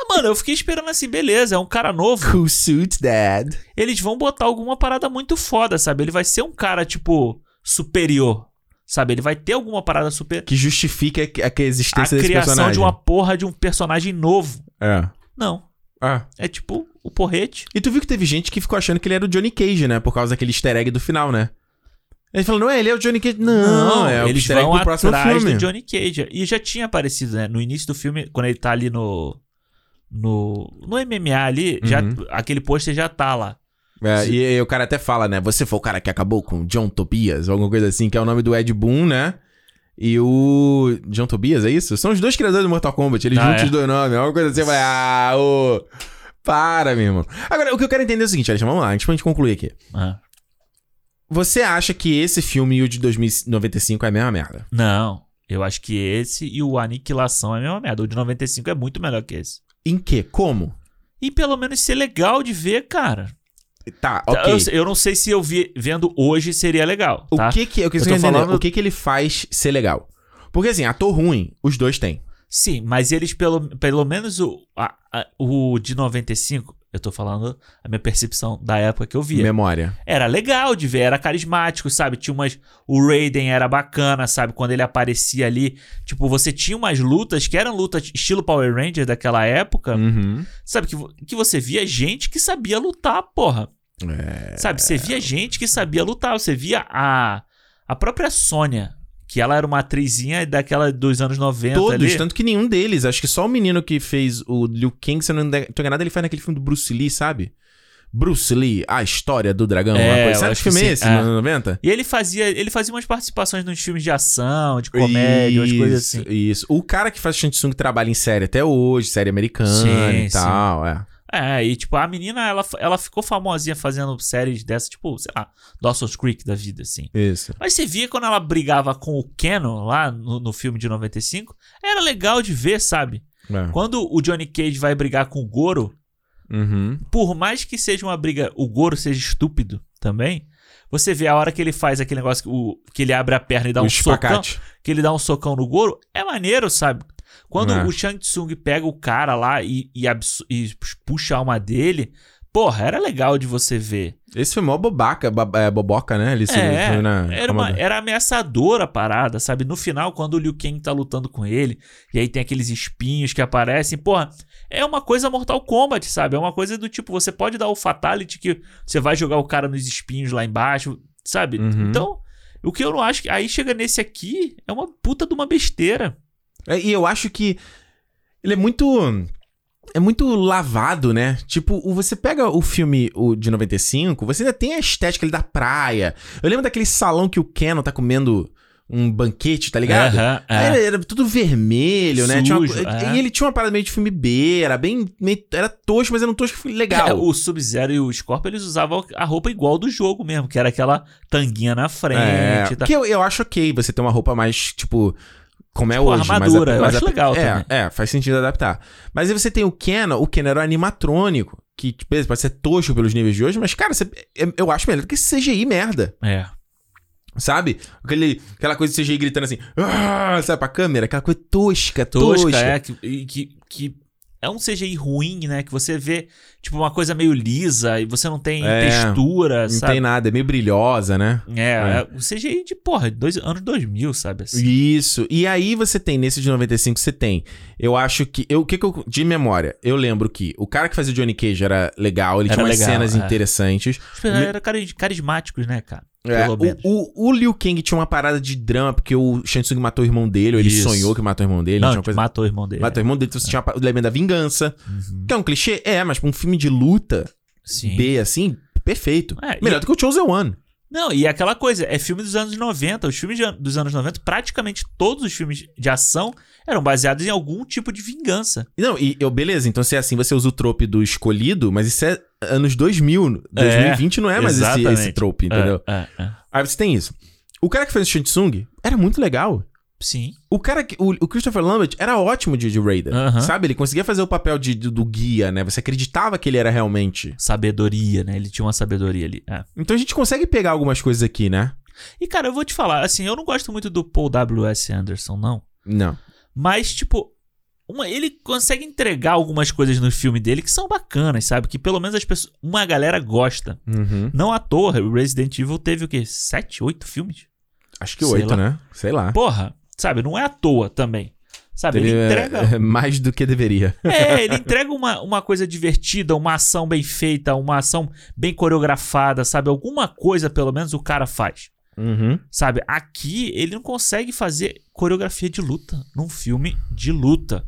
Ah, mano, eu fiquei esperando assim, beleza, é um cara novo. Cool suit, dad. Eles vão botar alguma parada muito foda, sabe? Ele vai ser um cara, tipo, superior. Sabe? Ele vai ter alguma parada super. Que justifica a, a A existência desse criação personagem. de uma porra de um personagem novo. É. Não. Ah. É tipo o porrete. E tu viu que teve gente que ficou achando que ele era o Johnny Cage, né? Por causa daquele easter egg do final, né? Ele falou, não é, ele é o Johnny Cage. Não, é o eles easter vão atrás filme. do Johnny Cage. E já tinha aparecido, né? No início do filme, quando ele tá ali no. No, no MMA ali, já, Uhum. aquele pôster já tá lá. É, e, e o cara até fala, né? Você foi o cara que acabou com John Tobias, ou alguma coisa assim, que é o nome do Ed Boon, né? E o. John Tobias, é isso? São os dois criadores do Mortal Kombat. Eles Ah, juntam é? os dois nomes. É uma coisa assim, falei, ah, ô. Para, meu irmão. Agora, o que eu quero entender é o seguinte, Alexandre, vamos lá, antes pra gente concluir aqui. Ah. Você acha que esse filme e o de 2095 é a mesma merda? Não. Eu acho que esse e o Aniquilação é a mesma merda. O de 95 é muito melhor que esse. Em quê? Como? E pelo menos ser legal de ver, cara. Tá, ok. Eu, eu não sei se eu vi, vendo hoje seria legal. Tá? O que que, Eu você tô falando- O que que ele faz ser legal? Porque assim, ator ruim, os dois têm. Sim, mas eles, pelo, pelo menos o, a- a- o de 95, eu tô falando a minha percepção da época que eu via. Memória. Era legal de ver, era carismático, sabe? Tinha umas. O Raiden era bacana, sabe? Quando ele aparecia ali. Tipo, você tinha umas lutas que eram lutas estilo Power Ranger daquela época. Uhum. Sabe? Que, que você via gente que sabia lutar, porra. É. Sabe? Você via gente que sabia lutar. Você via a, a própria Sônia, Que ela era uma atrizinha daquela dos anos 90 Todos, ali. tanto que nenhum deles. Acho que só o menino que fez o Liu Kang, se eu não tô enganado, ele faz naquele filme do Bruce Lee, sabe? Bruce Lee, a história do dragão. É, uma coisa. Sabe que filme é sim, esse, é. nos anos 90? E ele fazia, ele fazia umas participações nos filmes de ação, de comédia, umas coisas assim. Isso. O cara que faz Shang Tsung trabalha em série até hoje, série americana Sim, e tal, é. É, e tipo, a menina, ela, ela ficou famosinha fazendo séries dessas, tipo, sei lá, Dawson's Creek da vida, assim. Isso. Mas você via quando ela brigava com o Kenon lá no, no filme de 95, era legal de ver, sabe? É. Quando o Johnny Cage vai brigar com o Goro, Uhum. por mais que seja uma briga, o Goro seja estúpido também, você vê a hora que ele faz aquele negócio que, o, que ele abre a perna e dá o um socão, espacate. que ele dá um socão no Goro, é maneiro, sabe? Quando É. o Shang Tsung pega o cara lá e, e, e puxa a alma dele, porra, era legal de você ver. Esse foi mó bobaca, ba- é, boboca, né? Ele se- É, na- era, uma, era ameaçadora a parada, sabe? No final, quando o Liu Kang tá lutando com ele, e aí tem aqueles espinhos que aparecem, porra, é uma coisa Mortal Kombat, sabe? É uma coisa do tipo, você pode dar o Fatality que você vai jogar o cara nos espinhos lá embaixo, sabe? Uhum. Então, o que eu não acho que. Aí chega nesse aqui, é uma puta de uma besteira. É, E eu acho que ele é muito. É muito lavado, né? Tipo, você pega o filme o de 95, você ainda tem a estética ali da praia. Eu lembro daquele salão que o Kenon tá comendo um banquete, tá ligado? Aham, é. Aí Era, era tudo vermelho, né? Tinha uma Sujo, é. E ele tinha uma parada meio de filme B, era bem. meio- era tosco, mas era um tosco legal. É, o Sub-Zero e o Scorpion, eles usavam a roupa igual do jogo mesmo, que era aquela tanguinha na frente. É, e tal. que eu, eu acho ok você ter uma roupa mais, tipo, como é Tipo, hoje. armadura, eu mais acho legal é, também. É, faz sentido adaptar. Mas aí você tem o Ken, o Ken era um animatrônico, que tipo, pode ser tosco pelos níveis de hoje, mas, cara, você- eu- eu acho melhor do que CGI merda, É. sabe? Aquele, aquela coisa de CGI gritando assim, "Ah", sabe, pra câmera, aquela coisa tosca, tosca. tosca, é, que, que, que é um CGI ruim, né? Que você vê, tipo, uma coisa meio lisa e você não tem É, textura, Não sabe? tem nada, é meio brilhosa, né? É, é. o CGI de, porra, dois, anos 2000, sabe? Assim. Isso. E aí você tem, nesse de 95, você tem. Eu acho que. Eu, o que que eu. De memória, eu lembro que o cara que fazia o Johnny Cage era legal, ele Era tinha umas legal, cenas é. interessantes. Tipo, Era cari- carismáticos, né, cara? É, o, o, o Liu Kang tinha uma parada de drama, porque o Shang Tsung matou o irmão dele, ou ele Isso. sonhou que matou o irmão dele, Não, tinha coisa. matou o irmão dele. Matou o irmão dele, então você tinha o elemento da vingança. Uhum. Que é um clichê? É, mas pra um filme de luta Sim. B, assim, perfeito. É, e- Melhor do que o Chosen One. Não, e aquela coisa, é filme dos anos 90. Os filmes de dos anos 90, praticamente todos os filmes de ação eram baseados em algum tipo de vingança. Não, e eu, beleza, então se é assim, você usa o trope do escolhido, mas isso é anos 2000. 2020 não é mais esse, esse trope, entendeu? É, é, é. Aí você tem isso. O cara que fez o Shang Tsung era muito legal. Sim. O cara que. O, o Christopher Lambert era ótimo de, de Raider. Sabe? Ele conseguia fazer o papel de, do, do guia, né? Você acreditava que ele era realmente. Sabedoria, né? Ele tinha uma sabedoria ali. É. Então a gente consegue pegar algumas coisas aqui, né? E, cara, eu vou te falar, assim, eu não gosto muito do Paul W.S. Anderson, não. Não. Mas, tipo, uma- ele consegue entregar algumas coisas no filme dele que são bacanas, sabe? Que pelo menos as pessoas. Uma galera gosta. Uhum. Não à toa, o Resident Evil teve o quê? Sete, oito filmes? Acho que Sei oito, lá. né? Sei lá. Porra, sabe? Não é à toa também. Sabe? Ele Ele é- entrega. é mais do que deveria. É, ele entrega uma, uma coisa divertida, uma ação bem feita, uma ação bem coreografada, sabe? Alguma coisa, pelo menos, o cara faz. Uhum. Sabe? Aqui, ele não consegue fazer coreografia de luta num filme de luta.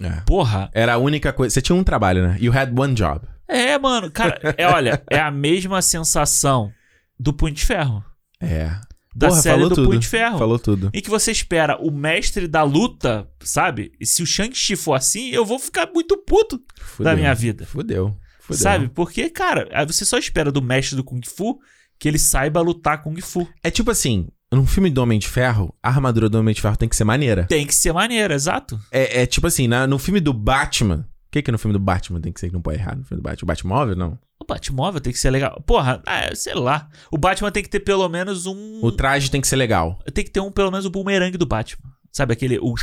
É. Porra. Era a única coisa. Você tinha um trabalho, né? You had one job. É, mano. Cara, é, olha, é a mesma sensação do Punho de Ferro. É. Da Porra, série do tudo. Punho de Ferro. Falou tudo. Em que você espera o mestre da luta, sabe? E se o Shang-Chi for assim, eu vou ficar muito puto Fudeu. da minha vida. Fudeu. Fudeu. Sabe? Porque, cara, aí você só espera do mestre do Kung Fu que ele saiba lutar Kung Fu. É tipo assim, num filme do Homem de Ferro, a armadura do Homem de Ferro tem que ser maneira. Tem que ser maneiro, exato. É, é tipo assim, na- no filme do Batman. O que que no filme do Batman tem que ser que não pode errar? No filme do Batman? O Batmóvel, não? Batmóvel tem que ser legal. Porra, ah, sei lá. O Batman tem que ter pelo menos um. O traje tem que ser legal. Tem que ter um, pelo menos o boomerang do Batman. Sabe aquele. O,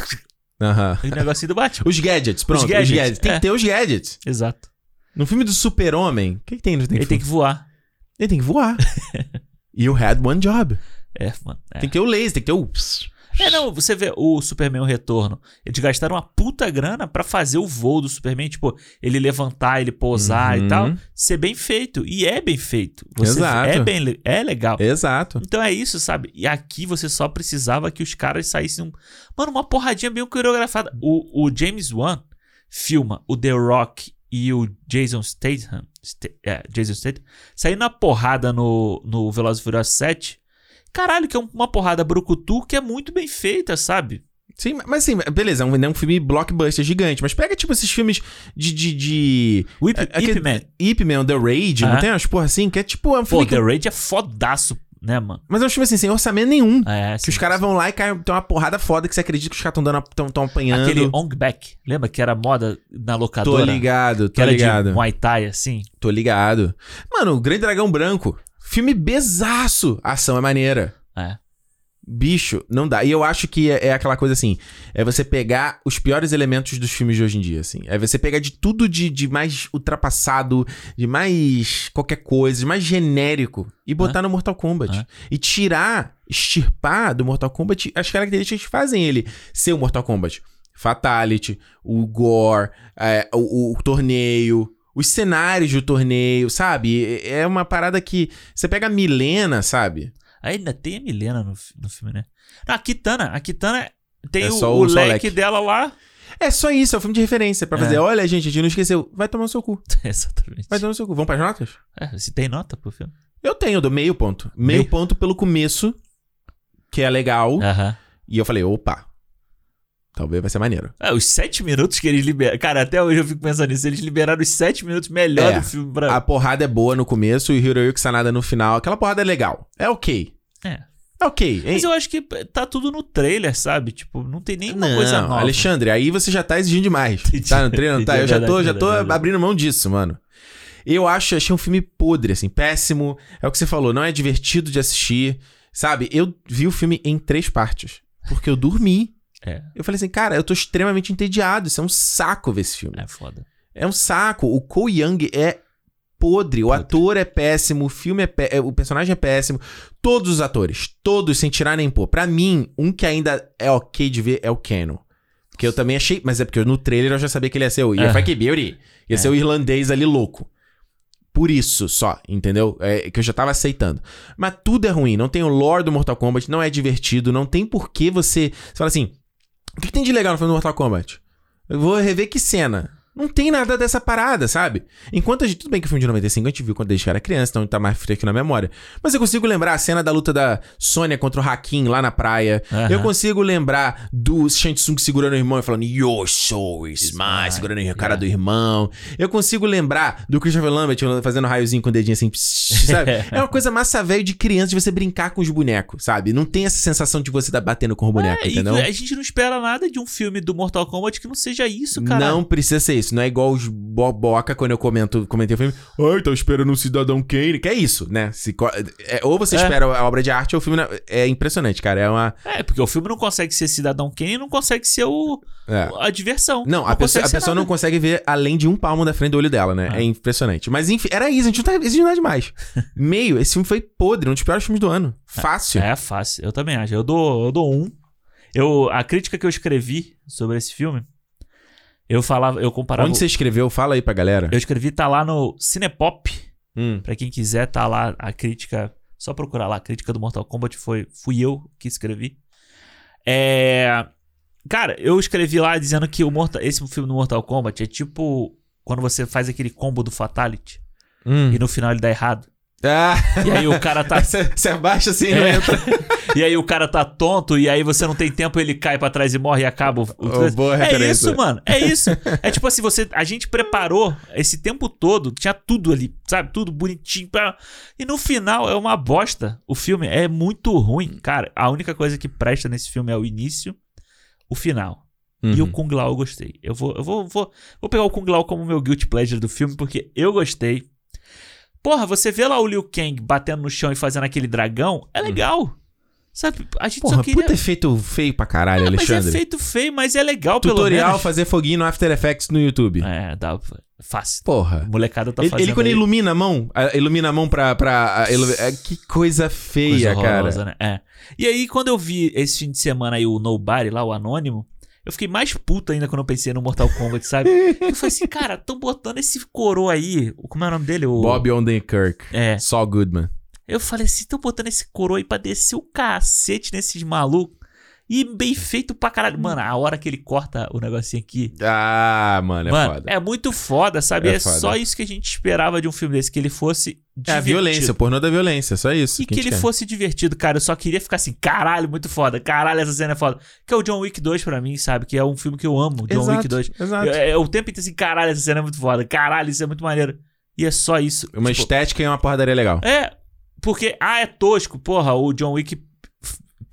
Aham. o negocinho do Batman. Os gadgets, pronto. Os gadgets, gadgets. Tem é. que ter os gadgets. Exato. No filme do Super-Homem, o que, que tem? Ele tem Ele tem que voar. Ele tem que voar. you had one job. É, mano. é. Tem que ter o laser, tem que ter o. É, não, você vê o Superman o Retorno. Eles gastaram uma puta grana pra fazer o voo do Superman, tipo, ele levantar, ele pousar Uhum. e tal, ser bem feito. E é bem feito. Você Exato. É bem é legal. Exato. Então é isso, sabe? E aqui você só precisava que os caras saíssem. um- Mano, uma porradinha bem coreografada. O, o James Wan filma o The Rock e o Jason Statham. Sta- é, Jason Statham. Saindo na porrada no, no Velozes Furiosos 7. Caralho, que é um- uma porrada brucutu que é muito bem feita, sabe? Sim, mas assim, beleza, é um, é um filme blockbuster gigante, mas pega tipo esses filmes de. de, de... O Ip, é- aquele- Ip Man. Ip Man, The Raid, não Ah. tem umas porra assim? Que é tipo, é um Pô, filme. que- The Raid é fodaço, né, mano? Mas é um filme assim, sem orçamento nenhum. É, Que os caras vão lá e caem, tem uma porrada foda que você acredita que os caras estão dando, tão, tão apanhando. Aquele Ong Back. Lembra que era moda na Tô locadora? ligado, Que tô era ligado. de Muay Thai, assim. Tô ligado. Mano, o Grande Dragão Branco. Filme besaço. A ação é maneira. É. Bicho, não dá. E eu acho que é, é aquela coisa assim: é você pegar os piores elementos dos filmes de hoje em dia, assim. É você pegar de tudo de, de mais ultrapassado, de mais qualquer coisa, de mais genérico e botar no Mortal Kombat. E tirar, extirpar do Mortal Kombat as características que fazem ele ser o Mortal Kombat. Fatality, o gore, é, o, o torneio, os cenários do torneio, sabe? É uma parada que. Você pega a Milena, sabe? Ainda tem a Milena no, no filme, né? Não, a Kitana. A Kitana tem É o, só o o- o leque leque. dela lá. É só isso, é um filme de referência. Pra É. fazer, olha, gente, a gente não esqueceu. Vai tomar no seu cu. Exatamente. Vai tomar no seu cu. Vamos pras notas? É, se tem nota pro filme. Eu tenho, eu dou meio ponto. Meio, Meio? ponto pelo começo, que é legal. Aham. E eu falei, opa. Talvez vai ser maneiro. É, os sete minutos que eles liberaram. Cara, até hoje eu fico pensando nisso. Eles liberaram os sete minutos melhor É. do filme pra. A porrada é boa no começo e o Hiroyuki Sanada no final. Aquela porrada é legal. É ok. É. É ok. hein? Mas eu acho que tá tudo no trailer, sabe? Tipo, não tem nenhuma Não, coisa nova. Alexandre, aí você já tá exigindo demais. Tá no trailer, não tá? Eu já tô, já tô Verdade, verdade. abrindo mão disso, mano. Eu acho, achei um filme podre, assim, péssimo. É o que você falou, não é divertido de assistir. Sabe, eu vi o filme em três partes. Porque eu dormi. É, Eu falei assim, cara, eu tô extremamente entediado. Isso é um saco ver esse filme. é foda. É um saco. O Cole Young é podre. O Podre. ator é péssimo. O filme é, pé- é- O personagem é péssimo. Todos os atores. Todos, sem tirar nem pôr. Pra mim, um que ainda é ok de ver é o Kano. Que eu também achei. Mas é porque no trailer eu já sabia que ele ia ser o. Ia É. Frank Beauty. Ia ser o irlandês ali louco. Por isso só, entendeu? É que eu já tava aceitando. Mas tudo é ruim. Não tem o lore do Mortal Kombat, não é divertido, não tem por que você. Você fala assim: o que, tem de legal no filme do Mortal Kombat? Eu vou rever que cena. Não tem nada dessa parada, sabe? Enquanto a gente. Tudo bem que o filme de 95 a gente viu quando a gente era criança, então tá mais fresco na memória. Mas eu consigo lembrar a cena da luta da Sônia contra o Hakim lá na praia. Aham. Eu consigo lembrar do Shang Tsung segurando o irmão e falando Your soul is Is mine, mine. segurando a cara Yeah. do irmão. Eu consigo lembrar do Christopher Lambert fazendo raiozinho com o dedinho assim, psh, sabe? É uma coisa massa velho de criança de você brincar com os bonecos, sabe? Não tem essa sensação de você tá batendo com o boneco, É, entendeu? a gente não espera nada de um filme do Mortal Kombat que não seja isso, cara. Não precisa ser isso. Não é igual os boboca quando eu comento, comentei o filme. Ai, tá esperando um Cidadão Kane. Que é isso, né? Se é, ou você É. espera a obra de arte ou o filme. não- É impressionante, cara. É uma. É, porque o filme não consegue ser Cidadão Kane e não consegue ser o, é. a diversão. Não, a pessoa, a pessoa nada. não consegue ver além de um palmo da frente do olho dela, né? Ah. É impressionante. Mas enfim, era isso. A gente não tá exigindo nada demais. Meio, esse filme foi podre, um dos piores filmes do ano. Fácil. É fácil, eu também acho. Eu dou, eu dou um. Eu, a crítica que eu escrevi sobre esse filme, eu falava, eu comparava. Onde você escreveu? Fala aí pra galera. Eu escrevi, tá lá no Cinepop. Hum. Pra quem quiser, tá lá a crítica. Só procurar lá. A crítica do Mortal Kombat foi, fui eu que escrevi. É. Cara, eu escrevi lá dizendo que o Mortal, esse filme do Mortal Kombat é tipo quando você faz aquele combo do Fatality Hum. e no final ele dá errado. Ah, E aí o cara tá. você, abaixa assim, não É. entra. e aí o cara tá tonto e aí você não tem tempo, ele cai pra trás e morre e acaba o. Oh, boa é referência. isso, mano. É isso. É tipo assim, você, a gente preparou esse tempo todo, tinha tudo ali, sabe? Tudo bonitinho. Pra... E no final é uma bosta. O filme é muito ruim. Cara, a única coisa que presta nesse filme é o início, o final. E o Uhum. Kung Lao eu gostei. Eu vou, eu vou, vou, vou pegar o Kung Lao como meu guilty pleasure do filme, porque eu gostei. Porra, você vê lá o Liu Kang batendo no chão e fazendo aquele dragão, é legal. Sabe? A gente Porra, só queria. puta efeito feio pra caralho, Ah, mas é Alexandre. feito feio, mas é legal pelo Tutorial fazer foguinho no After Effects no YouTube. É, dá. Fácil. Porra. A molecada tá ele, fazendo. ele quando aí ilumina a mão, ilumina a mão pra. pra ilu- é, que coisa feia, coisa cara. horrorosa, né? É. E aí, quando eu vi esse fim de semana aí o Nobody lá, o Anônimo, eu fiquei mais puto ainda quando eu pensei no Mortal Kombat, sabe? eu falei assim, cara, tão botando esse coroa aí. Como é o nome dele? O... Bob Odenkirk. É. Saul Goodman. Eu falei assim, tão botando esse coroa aí pra descer o cacete nesses malucos. E bem feito pra caralho. Mano, a hora que ele corta o negocinho aqui. Ah, mano, é mano, foda. é muito foda, sabe? É É, foda. só isso que a gente esperava de um filme desse, que ele fosse É a divertido. violência, o pornô da violência, só isso. E que a ele quer. fosse divertido, cara. Eu só queria ficar assim, caralho, muito foda. Caralho, essa cena é foda. Que é o John Wick 2 pra mim, sabe? Que é um filme que eu amo, John Exato, Wick 2. Exato. É, o tempo inteiro assim, caralho, essa cena é muito foda. Caralho, isso é muito maneiro. E é só isso. Uma Tipo, estética e uma porradaria legal. É, porque, ah, é tosco. Porra, o John Wick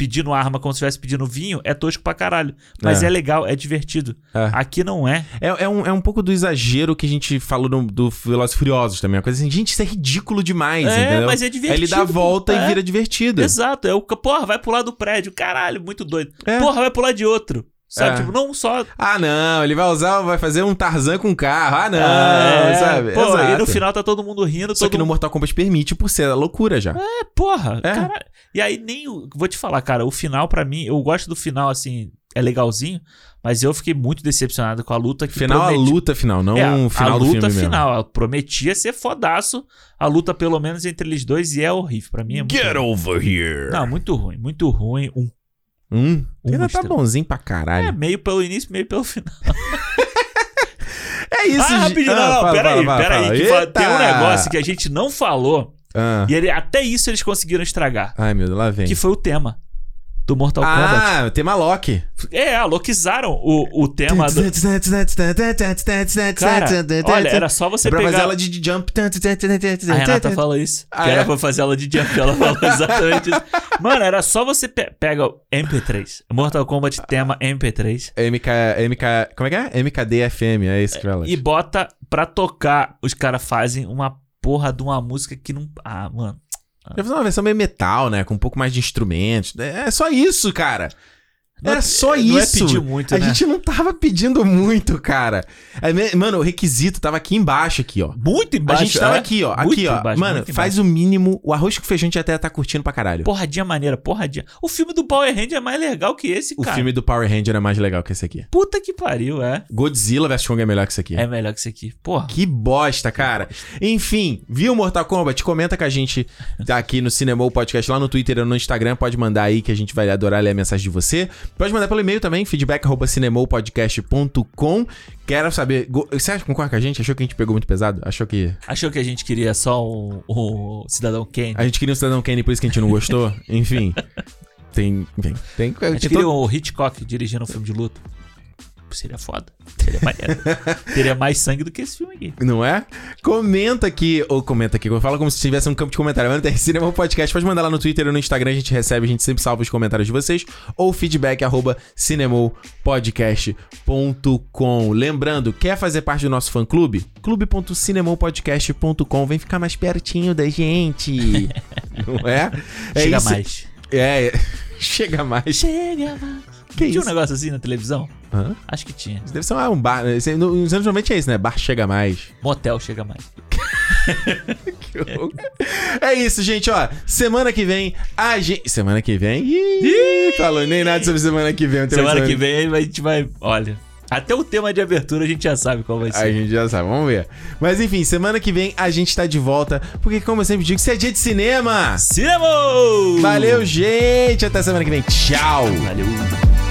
pedindo arma como se estivesse pedindo vinho é tosco pra caralho. Mas É. é, legal, é divertido. É. Aqui não é. É, é, um, é um pouco do exagero que a gente falou no, do Velozes e Furiosos também. Uma coisa assim, gente, isso é ridículo demais, é, entendeu? mas é Aí divertido. ele dá a volta e É. vira divertido. Exato, é o porra, vai pular do prédio, caralho, muito doido. É. Porra, vai pular de outro. Sabe? É. Tipo, não só. Ah, não, ele vai usar, vai fazer um Tarzan com carro. Ah, não, Ah, é, sabe? Pô, e no Exato. final tá todo mundo rindo, Só todo que no. Mortal Kombat permite por ser a loucura já. É, porra, É. caralho. E aí nem. Vou te falar, cara, o final pra mim, eu gosto do final, assim, é legalzinho, mas eu fiquei muito decepcionado com a luta que Final, a prometi- luta final, não É, o final a do luta filme final. Ela prometia ser fodaço. A luta, pelo menos, entre eles dois, e é horrível. Pra mim é muito mesmo. Get ruim. over here. Não, muito ruim, muito ruim. Um, Uma ainda tá bonzinho pra é, caralho. meio pelo início, meio pelo final. É, isso, ah, gente. rapidinho, Ah, não, peraí, peraí. fala. Tem um negócio que a gente não falou, Ah. e ele- até isso eles conseguiram estragar. Ai, meu Deus, lá vem. Que foi o tema do Mortal Kombat. ah, tema Loki. É, aloquizaram o, o tema do. Cara, olha, era só você é pra pegar. fazer ela de jump. A Renata falou isso. Ah, que era é? pra fazer ela de jump. Ela falou exatamente isso. Mano, era só você pe pega o MP3. Mortal Kombat tema MP3. MK, MK, como é que é? MKD FM, é esse que fala. E bota pra tocar. Os caras fazem uma porra de uma música que não. Ah, mano. Deve fazer uma versão meio metal, né? Com um pouco mais de instrumentos. É só isso, cara. Era só não é isso. pedir muito, a né? gente não tava pedindo muito, cara. É, Mano, o requisito tava aqui embaixo, aqui, ó. Muito embaixo. a gente tava é. aqui, ó. Muito Aqui, ó. embaixo, Mano, faz o mínimo. O arroz com feijão a gente até tá curtindo pra caralho. Porradinha maneira, porradinha. O filme do Power Ranger é mais legal que esse, o cara. filme do Power Ranger é mais legal que esse aqui. Puta que pariu, é. Godzilla vs Kong é melhor que esse aqui. É melhor que esse aqui. Porra. Que bosta, cara. Enfim, viu Mortal Kombat? Comenta com a gente tá aqui no Cinemou Podcast, lá no Twitter ou no Instagram. Pode mandar aí que a gente vai adorar ler a mensagem de você. Pode mandar pelo e-mail também, feedback.cinemoupodcast.com. Quero saber. Você acha, concorda com a gente? Achou que a gente pegou muito pesado? Achou que. Achou que a gente queria só o, o Cidadão Kane? A gente queria um Cidadão Kane, por isso que a gente não gostou? Enfim. Tem. Enfim. Tem. A gente queria todo- o Hitchcock dirigindo um filme de luta. Seria foda. Seria maneiro. Teria mais sangue do que esse filme aqui. Não é? Comenta aqui, ou comenta aqui, fala como se tivesse um campo de comentário. Mano, tem Cinema Podcast, pode mandar lá no Twitter ou no Instagram, a gente recebe, a gente sempre salva os comentários de vocês, ou feedback arroba cinemopodcast.com. Lembrando, quer fazer parte do nosso fã clube? clube.cinemopodcast.com. Vem ficar mais pertinho da gente. Não é? é Chega isso. mais. É, é. chega mais. Chega mais. Que tinha isso? um negócio assim na televisão? Hã? Acho que tinha. Isso deve ser um bar. esse- Nos anos 90 é isso, né? Bar chega mais. Motel chega mais. É isso, gente, ó. Semana que vem, a gente. Semana que vem. Ih, falou nem nada sobre semana que vem. mais Semana que vem a gente vai. Olha. Até o tema de abertura a gente já sabe qual vai A ser. gente já sabe, vamos ver. Mas enfim, semana que vem a gente tá de volta. Porque, como eu sempre digo, isso é dia de cinema. Cinema! Valeu, gente. Até semana que vem. Tchau. Valeu!